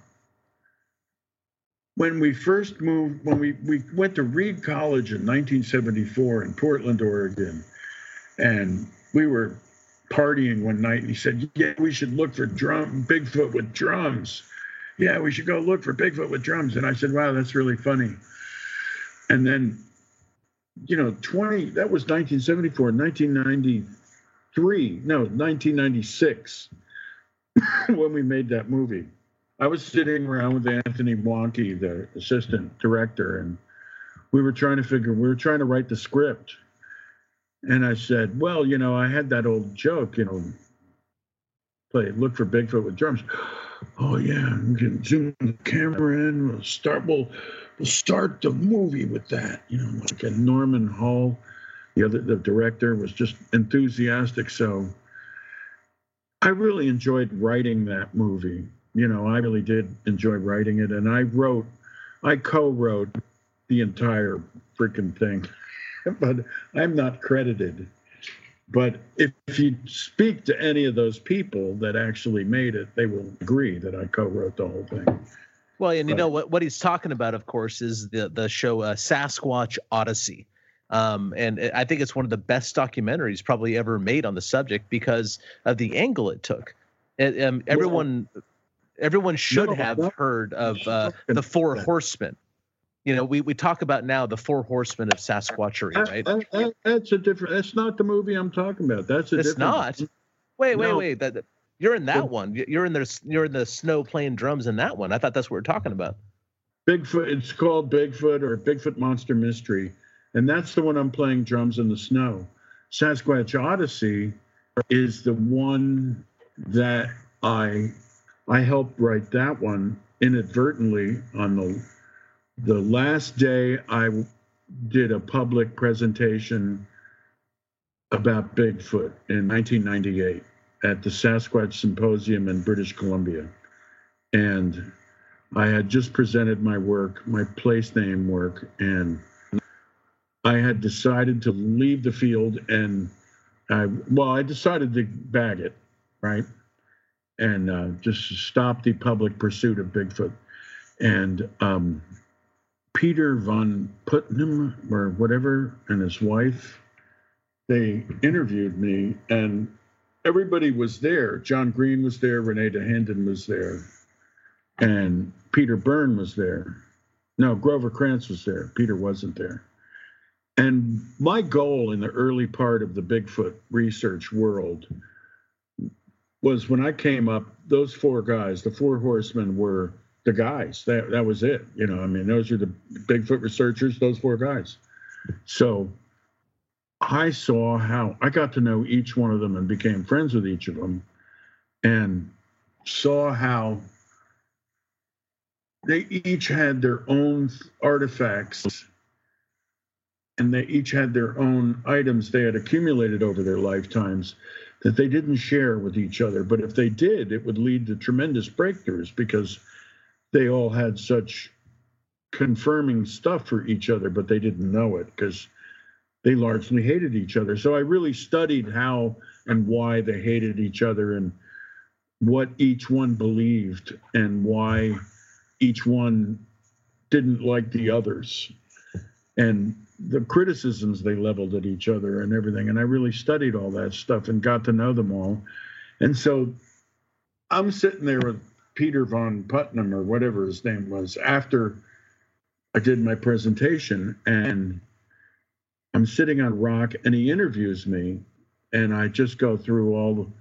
when we first moved, when we, we went to Reed College in 1974 in Portland, Oregon, and we were partying one night and he said, Yeah, we should look for drum Bigfoot with drums. Yeah, we should go look for Bigfoot with drums. And I said, Wow, that's really funny. And then, you know, 20, that was 1974, 1993, no, 1996, <laughs> when we made that movie. I was sitting around with Anthony Wonke, the assistant director, and we were trying to figure, we were trying to write the script and I said, well, you know, I had that old joke, you know, play look for Bigfoot with drums. <gasps> Oh yeah, we can zoom the camera in. We'll start. We'll we'll start the movie with that. You know, like a Norman Hall, the other the director was just enthusiastic. So I really enjoyed writing that movie. You know, I really did enjoy writing it, and I wrote, I co-wrote the entire freaking thing. <laughs> but I'm not credited. But if, if you speak to any of those people that actually made it, they will agree that I co-wrote the whole thing. Well, and you know what what he's talking about, of course, is the the show uh, Sasquatch Odyssey. Um, and I think it's one of the best documentaries probably ever made on the subject because of the angle it took. It, um, everyone, everyone should have heard of uh, the Four Horsemen you know, we, we talk about now the four horsemen of Sasquatchery, right? That, that, that's a different. That's not the movie I'm talking about. That's a it's different. not. Wait, wait, no. wait. That, you're in that one. You're in the you're in the snow playing drums in that one. I thought that's what we're talking about. Bigfoot. It's called Bigfoot or Bigfoot Monster Mystery, and that's the one I'm playing drums in the snow. Sasquatch Odyssey is the one that I I helped write that one inadvertently on the the last day I did a public presentation about Bigfoot in 1998. at the Sasquatch Symposium in British Columbia. And I had just presented my work, my place name work, and I had decided to leave the field and I, well, I decided to bag it, right? And uh, just stop the public pursuit of Bigfoot. And um, Peter von Putnam or whatever and his wife, they interviewed me and everybody was there. John Green was there, René Dahinden was there, and Peter Byrne was there. No, Grover Krantz was there. Peter wasn't there. And my goal in the early part of the Bigfoot research world was when I came up, those four guys, the four horsemen were the guys. That that was it. You know, I mean, those are the Bigfoot researchers, those four guys. So I saw how I got to know each one of them and became friends with each of them and saw how they each had their own artifacts and they each had their own items they had accumulated over their lifetimes that they didn't share with each other. But if they did, it would lead to tremendous breakthroughs because they all had such confirming stuff for each other, but they didn't know it because they largely hated each other. So I really studied how and why they hated each other and what each one believed and why each one didn't like the others and the criticisms they leveled at each other and everything. And I really studied all that stuff and got to know them all. And so I'm sitting there with Peter von Putnam or whatever his name was after I did my presentation and I'm sitting on rock and he interviews me and I just go through all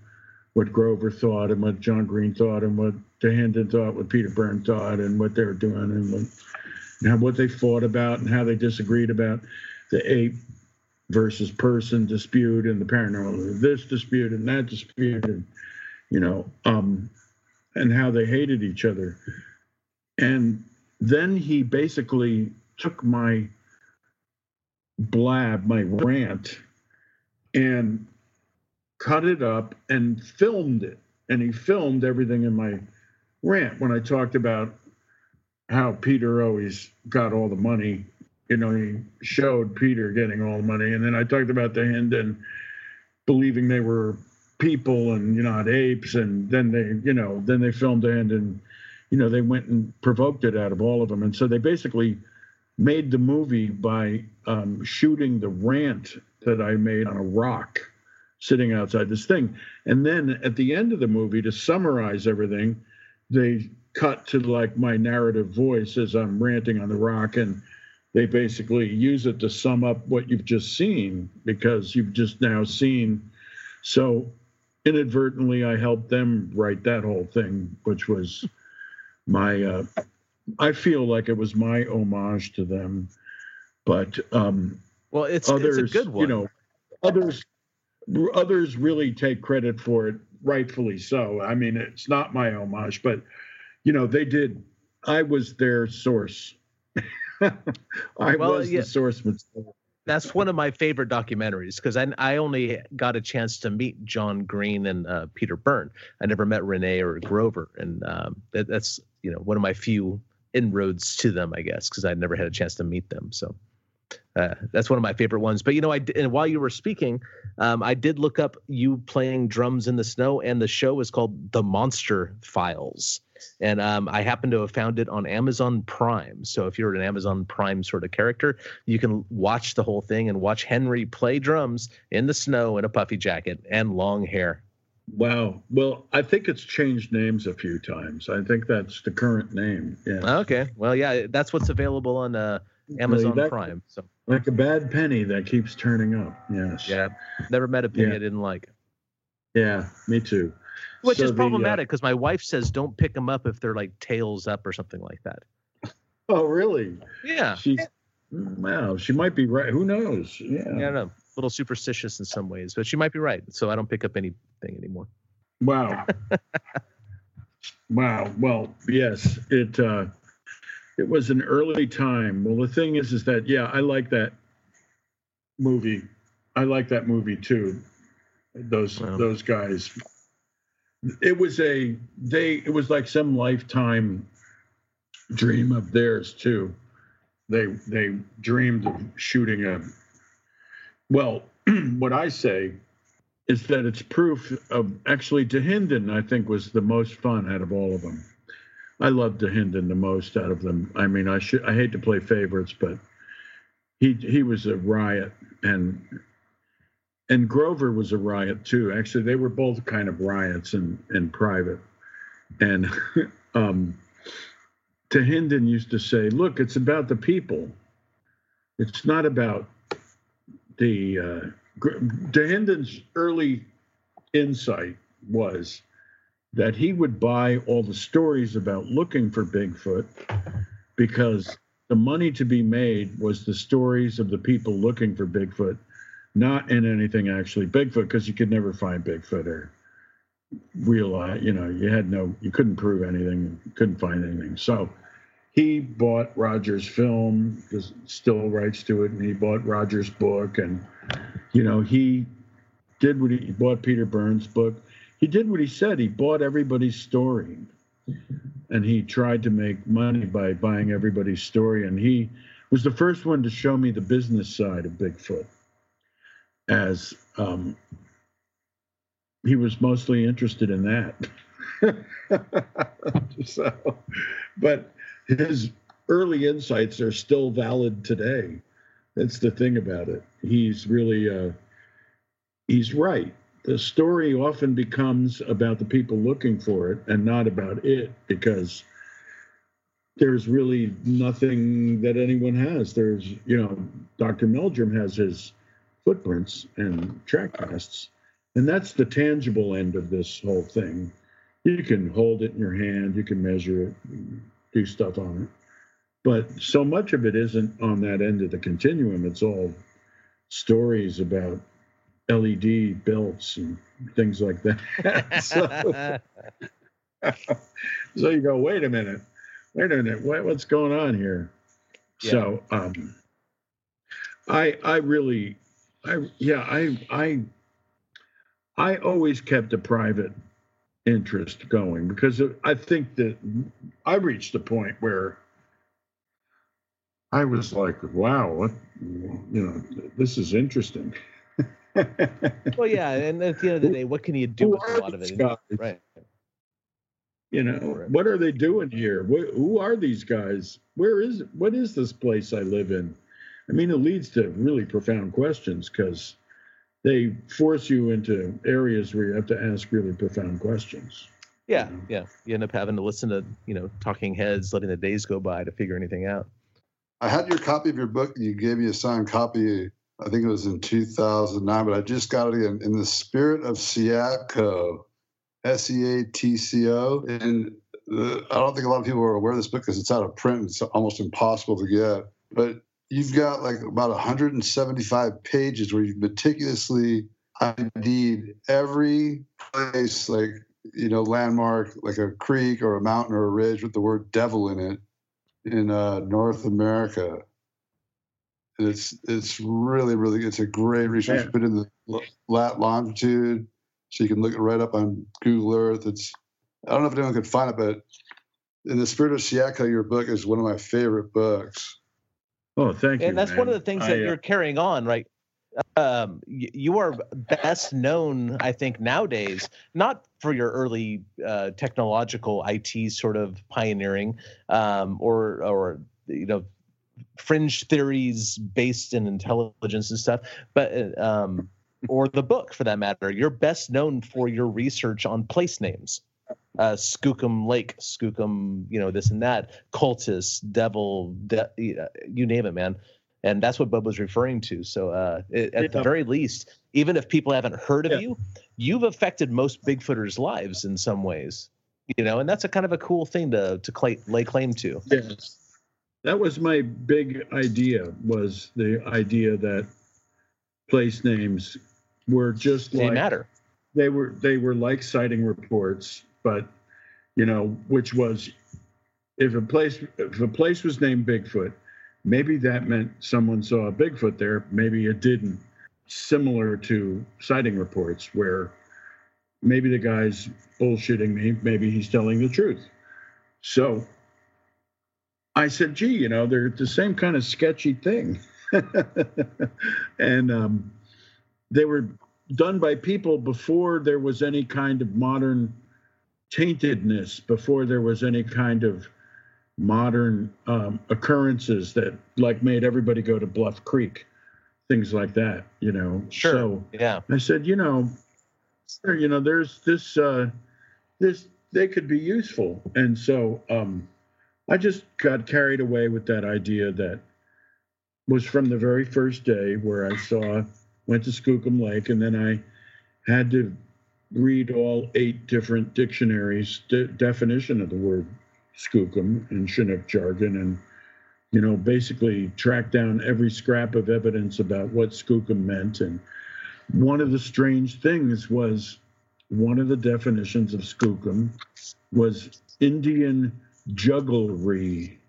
what Grover thought and what John Green thought and what Dahinden thought, what Peter Byrne thought and what they were doing and what, and what they fought about and how they disagreed about the ape versus person dispute and the paranormal this dispute and that dispute and you know um and how they hated each other and then he basically took my blab, my rant, and cut it up and filmed it. And he filmed everything in my rant when I talked about how Peter always got all the money. You know, he showed Peter getting all the money. And then I talked about the and believing they were people and, you know, not apes. And then they, you know, then they filmed the end and, you know, they went and provoked it out of all of them. And so they basically made the movie by um, shooting the rant that I made on a rock sitting outside this thing. And then at the end of the movie, to summarize everything, they cut to like my narrative voice as I'm ranting on the rock. And they basically use it to sum up what you've just seen because you've just now seen. So inadvertently, I helped them write that whole thing, which was my uh, I feel like it was my homage to them, but um, well, it's others, it's a good one. You know, others others really take credit for it, rightfully so. I mean, it's not my homage, but you know, they did. I was their source. <laughs> I well, was yeah. the source material. That's one of my favorite documentaries because I, I only got a chance to meet John Green and uh, Peter Byrne. I never met René or Grover, and um, that, that's you know one of my few inroads to them, I guess, because I'd never had a chance to meet them. So uh, that's one of my favorite ones. But you know, I and while you were speaking, um, I did look up you playing drums in the snow, and the show is called The Monster Files, and um, I happen to have found it on Amazon Prime. So if you're an Amazon Prime sort of character, you can watch the whole thing and watch Henry play drums in the snow in a puffy jacket and long hair. Wow. Well, I think it's changed names a few times. I think that's the current name. Yeah. Okay. Well, yeah, that's what's available on uh, Amazon that, Prime. So like a bad penny that keeps turning up. Yes. Yeah. Never met a penny yeah. I didn't like. Yeah, me too. Which so is problematic because uh, my wife says don't pick them up if they're like tails up or something like that. <laughs> Oh, really? Yeah. She's, wow, she might be right. Who knows? Yeah. Yeah, I don't know A little superstitious in some ways, but she might be right. So I don't pick up anything anymore. Wow. <laughs> wow. Well, yes, it uh, it was an early time. Well, the thing is, is that yeah, I like that movie. I like that movie too. Those wow. those guys. it was a they it was like some lifetime dream of theirs too they they dreamed of shooting a well <clears throat> what i say is that it's proof of actually Dahinden, I think, was the most fun out of all of them. I love Dahinden the most out of them. I mean, I should I hate to play favorites, but he he was a riot and and Grover was a riot too. Actually, they were both kind of riots in in private. And <laughs> um Dahinden used to say, "Look, it's about the people. It's not about the uh, Dahinden's early insight was that he would buy all the stories about looking for Bigfoot because the money to be made was the stories of the people looking for Bigfoot, not in anything actually Bigfoot, because you could never find Bigfoot or realize, you know, you had no, you couldn't prove anything, couldn't find anything. So he bought Roger's film, still rights to it, and he bought Roger's book, and you know he did what he, he bought Peter Byrne's book. He did what he said. He bought everybody's story, and he tried to make money by buying everybody's story. And he was the first one to show me the business side of Bigfoot, as um, he was mostly interested in that. <laughs> so, but his early insights are still valid today. That's the thing about it. He's really uh, he's right. The story often becomes about the people looking for it and not about it because there's really nothing that anyone has. There's, you know, Dr. Meldrum has his footprints and track casts, and that's the tangible end of this whole thing. You can hold it in your hand, you can measure it, do stuff on it. But so much of it isn't on that end of the continuum. It's all stories about LED belts and things like that. <laughs> so, <laughs> so, you go, wait a minute, wait a minute, what, what's going on here? Yeah. So um, I I really I yeah I I I always kept a private interest going because I think that I reached a point where I was like, wow, what, you know, this is interesting. <laughs> well, yeah, and at the end of the day, what can you do with a lot of it? Guys? Right. You know, what are they doing here? who are these guys? Where is what is this place I live in? I mean, it leads to really profound questions because they force you into areas where you have to ask really profound questions. Yeah, you know? yeah. You end up having to listen to you know talking heads, letting the days go by to figure anything out. I had your copy of your book. You gave me a signed copy. I think it was in 2009, but I just got it in, in the spirit of Seatco, S E A T C O. And the, I don't think a lot of people are aware of this book because it's out of print. It's almost impossible to get. But you've got like about 175 pages where you've meticulously ID'd every place, like, you know, landmark, like a creek or a mountain or a ridge with the word devil in it in uh, North America. And it's it's really really it's a great resource. Yeah. Put in the lat longitude, so you can look it right up on Google Earth. It's I don't know if anyone could find it, but in the spirit of Seatco, your book is one of my favorite books. Oh, thank you. And that's man. one of the things that I, uh, you're carrying on, right? Um, you are best known, I think, nowadays, not for your early uh, technological IT sort of pioneering, um, or or you know, fringe theories based in intelligence and stuff, but um, or the book for that matter. You're best known for your research on place names uh, Skookum Lake, Skookum, you know, this and that, cultus, devil, de- you name it, man. And that's what Bub was referring to. So, uh, it, at yeah. the very least, even if people haven't heard of yeah. you, you've affected most Bigfooters' lives in some ways, you know, and that's a kind of a cool thing to to cl- lay claim to. Yes, that was my big idea. Was the idea that place names were just they like matter. They were they were like sighting reports but you know, which was if a place if a place was named Bigfoot, maybe that meant someone saw a Bigfoot there, maybe it didn't. Similar to sighting reports where maybe the guy's bullshitting me. Maybe he's telling the truth. So I said, gee, you know, they're the same kind of sketchy thing. <laughs> and um, they were done by people before there was any kind of modern taintedness, before there was any kind of modern um, occurrences that like made everybody go to Bluff Creek, things like that, you know. Sure. So Yeah. I said, you know, you know, there's this, uh, this, they could be useful. And so um, I just got carried away with that idea that was from the very first day where I saw, went to Skookum Lake, and then I had to read all eight different dictionaries de- definition of the word skookum and Chinook jargon and you know basically track down every scrap of evidence about what skookum meant and one of the strange things was one of the definitions of skookum was Indian jugglery.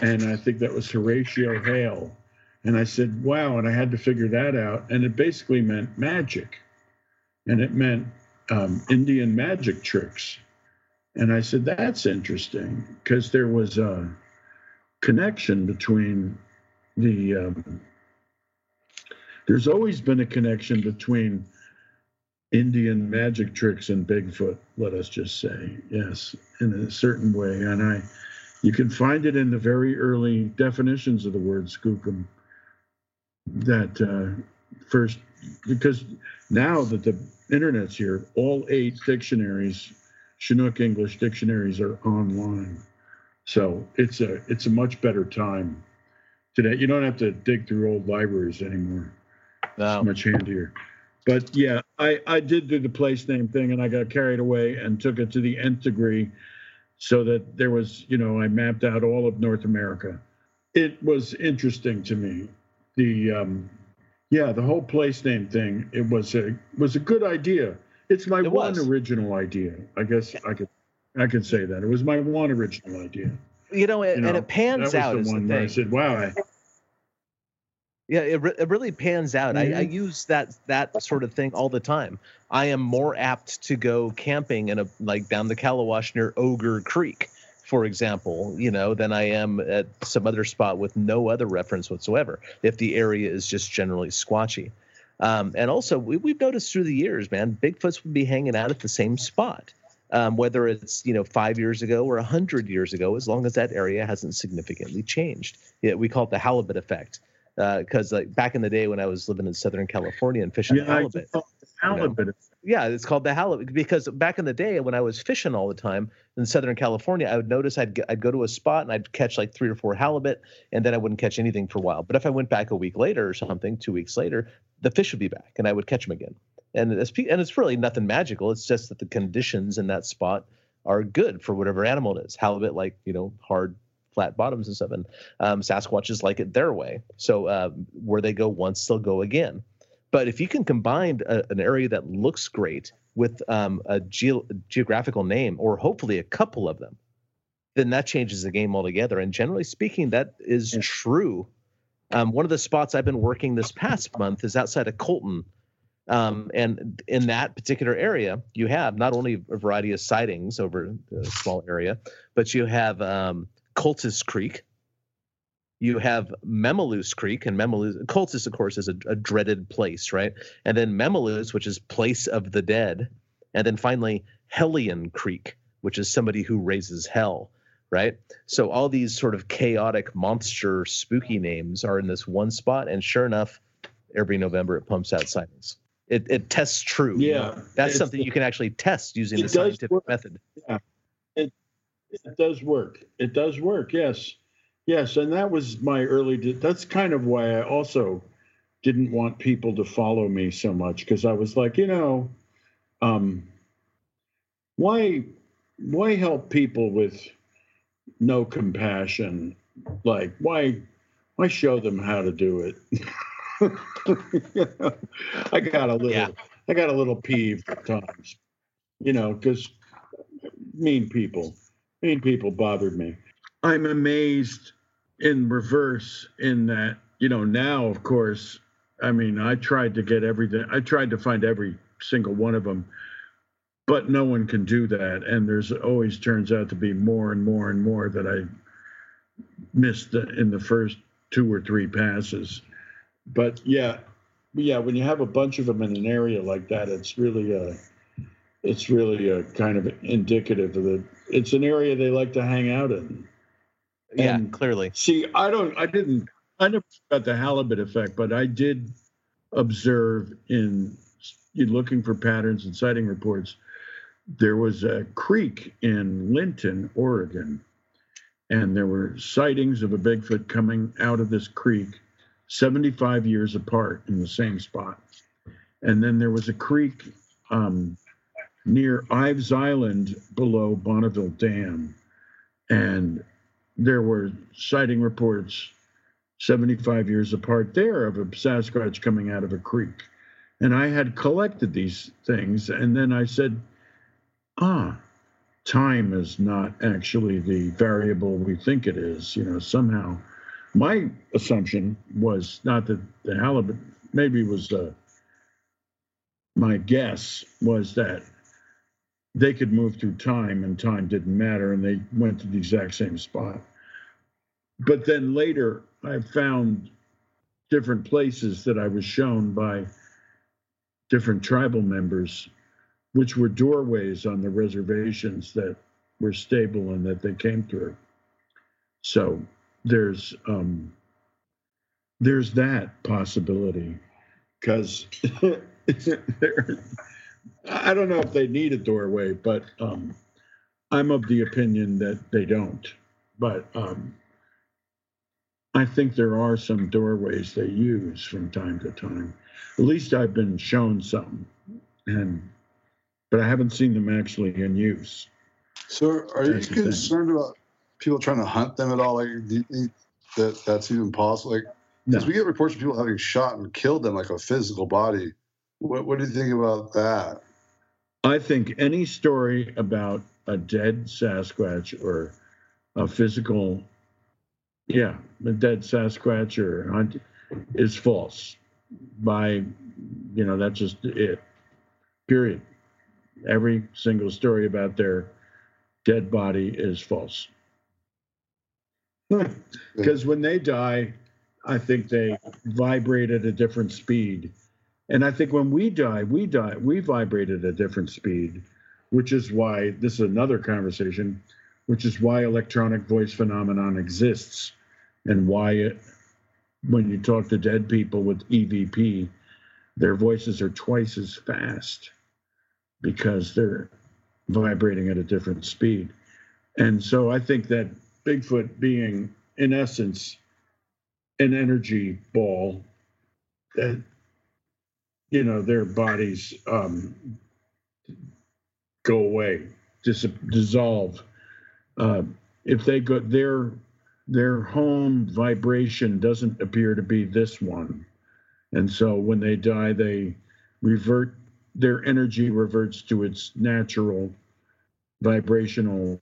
And I think that was Horatio Hale. And I said wow and I had to figure that out. And it basically meant magic. And it meant um, Indian magic tricks. And I said, that's interesting because there was a connection between the, um, there's always been a connection between Indian magic tricks and Bigfoot, let us just say, yes, in a certain way. And I, you can find it in the very early definitions of the word skookum that uh, first, because now that the internet's here, all eight dictionaries, Chinook English dictionaries are online. So it's a it's a much better time today. You don't have to dig through old libraries anymore. No. It's much handier. But yeah, I, I did do the place name thing and I got carried away and took it to the nth degree so that there was, you know, I mapped out all of North America. It was interesting to me. The um, yeah, the whole place name thing. It was a was a good idea. It's my It one was. original idea. I guess I could I could say that it was my one original idea. You know, You and, know, and it pans that out the the one where I said, "Wow, I, Yeah, it, re- it really pans out. I, I Mhm. use that that sort of thing all the time. I am more apt to go camping in a like down the Calawash near Ogre Creek, for example, you know, than I am at some other spot with no other reference whatsoever. If the area is just generally squatchy, um, and also we, we've noticed through the years, man, Bigfoots would be hanging out at the same spot. Um, whether it's you know five years ago or a hundred years ago, as long as that area hasn't significantly changed. Yeah, we call it the halibut effect Uh, because like back in the day when I was living in Southern California and fishing yeah, halibut, just thought halibut. yeah, it's called the halibut because back in the day when I was fishing all the time in Southern California, I would notice I'd g- I'd go to a spot and I'd catch like three or four halibut, and then I wouldn't catch anything for a while. But if I went back a week later or something, two weeks later, the fish would be back, and I would catch them again. And it's and it's really nothing magical. It's just that the conditions in that spot are good for whatever animal it is. Halibut like you know hard flat bottoms and stuff, and um, Sasquatches like it their way. So uh, where they go once, they'll go again. But if you can combine a, an area that looks great with um, a geo- geographical name, or hopefully a couple of them, then that changes the game altogether. And generally speaking, that is Yeah. true. Um, one of the spots I've been working this past month is outside of Colton. Um, and in that particular area, you have not only a variety of sightings over a small area, but you have um, Cultus Creek. You have Memaloose Creek, and Memaloose, Cultus, of course, is a, a dreaded place, right? And then Memaloose, which is place of the dead. And then finally, Hellion Creek, which is somebody who raises hell, right? So all these sort of chaotic monster spooky names are in this one spot. And sure enough, every November it pumps out sightings. It, it tests true. you know? Yeah, That's something you can actually test using the scientific work. method. It does work. It does work. Yes, yes, and that was my early. That's kind of why I also didn't want people to follow me so much because I was like, you know, um, why, why help people with no compassion? Like, why, why show them how to do it? <laughs> You know, I got a little, Yeah. I got a little peeved at times, you know, because mean people. Mean people bothered me. I'm amazed in reverse in that, you know, now, of course, I mean, I tried to get everything, I tried to find every single one of them. but no one can do that. And there's always turns out to be more and more and more that I missed in the first two or three passes. But yeah, yeah, when you have a bunch of them in an area like that, it's really a, it's really a kind of indicative of the. It's an area they like to hang out in. Yeah, and clearly. See, I don't, I didn't, I never got the halibut effect, but I did observe in looking for patterns and sighting reports. There was a creek in Linnton, Oregon, and there were sightings of a Bigfoot coming out of this creek 75 years apart in the same spot. And then there was a creek um, near Ives Island below Bonneville Dam. And there were sighting reports 75 years apart there of a Sasquatch coming out of a creek. And I had collected these things. And then I said, ah, time is not actually the variable we think it is. You know, somehow my assumption was not that the halibut, maybe was uh, my guess was that they could move through time and time didn't matter and they went to the exact same spot. But then later, I found different places that I was shown by different tribal members, which were doorways on the reservations that were stable and that they came through. So there's um, there's that possibility because <laughs> I don't know if they need a doorway, but um, I'm of the opinion that they don't. But um, I think there are some doorways they use from time to time. At least I've been shown some, and but I haven't seen them actually in use. So, are you concerned about people trying to hunt them at all? Like that that's even possible? Like, because no. we get reports of people having shot and killed them, like a physical body. What What do you think about that? I think any story about a dead Sasquatch or a physical, yeah, a dead Sasquatch or hunt is false. By, you know, that's just it. Period. Every single story about their dead body is false. Hmm. Because when they die, I think they vibrate at a different speed. And I think when we die, we die, we vibrate at a different speed, which is why this is another conversation, which is why electronic voice phenomenon exists and why it, when you talk to dead people with EVP, their voices are twice as fast because they're vibrating at a different speed. And so I think that Bigfoot being, in essence, an energy ball that, you know, their bodies um, go away, dis- dissolve. Uh, if they go, their their home vibration doesn't appear to be this one, and so when they die, they revert. Their energy reverts to its natural vibrational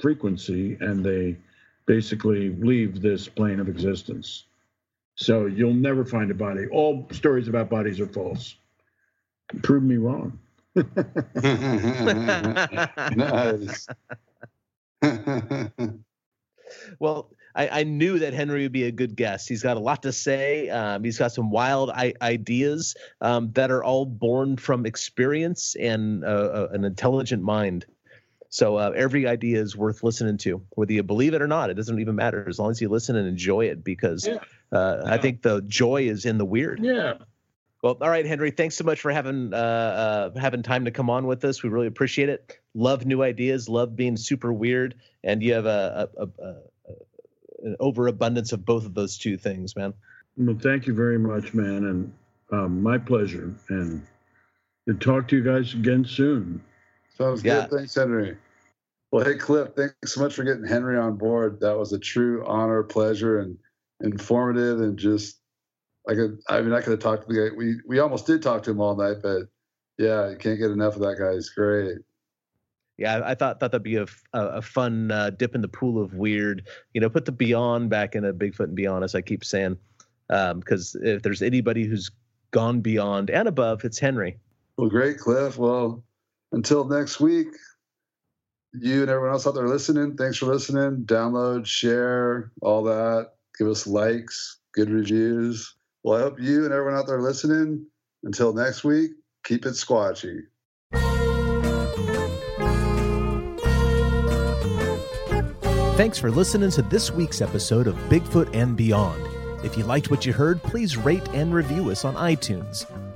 frequency and they basically leave this plane of existence. So you'll never find a body. All stories about bodies are false. Prove me wrong. nice. <laughs> well, I, I, knew that Henry would be a good guest. He's got a lot to say. Um, he's got some wild I- ideas um, that are all born from experience and uh, uh, an intelligent mind. So uh, every idea is worth listening to, whether you believe it or not. It doesn't even matter as long as you listen and enjoy it, because yeah. Uh, yeah. I think the joy is in the weird. Yeah. Well, all right, Henry. Thanks so much for having uh, uh, having time to come on with us. We really appreciate it. Love new ideas. Love being super weird, and you have a, a, a, a an overabundance of both of those two things, man. Well, thank you very much, man, and um, my pleasure. And to talk to you guys again soon. Sounds yeah. good. Thanks, Henry. Well, hey, Cliff, thanks so much for getting Henry on board. That was a true honor, pleasure, and informative, and just I could I mean, I could have talked to the guy. We we almost did talk to him all night, but yeah, you can't get enough of that guy. He's great. Yeah, I thought thought that'd be a, a, fun uh, dip in the pool of weird. You know, put the beyond back in a Bigfoot and beyond, as I keep saying, because um, if there's anybody who's gone beyond and above, it's Henry. Well, great, Cliff. Well, until next week, you and everyone else out there listening, thanks for listening. Download, share, all that. Give us likes, good reviews. Well, I hope you and everyone out there listening, until next week, keep it squatchy. Thanks for listening to this week's episode of Bigfoot and Beyond. If you liked what you heard, please rate and review us on iTunes.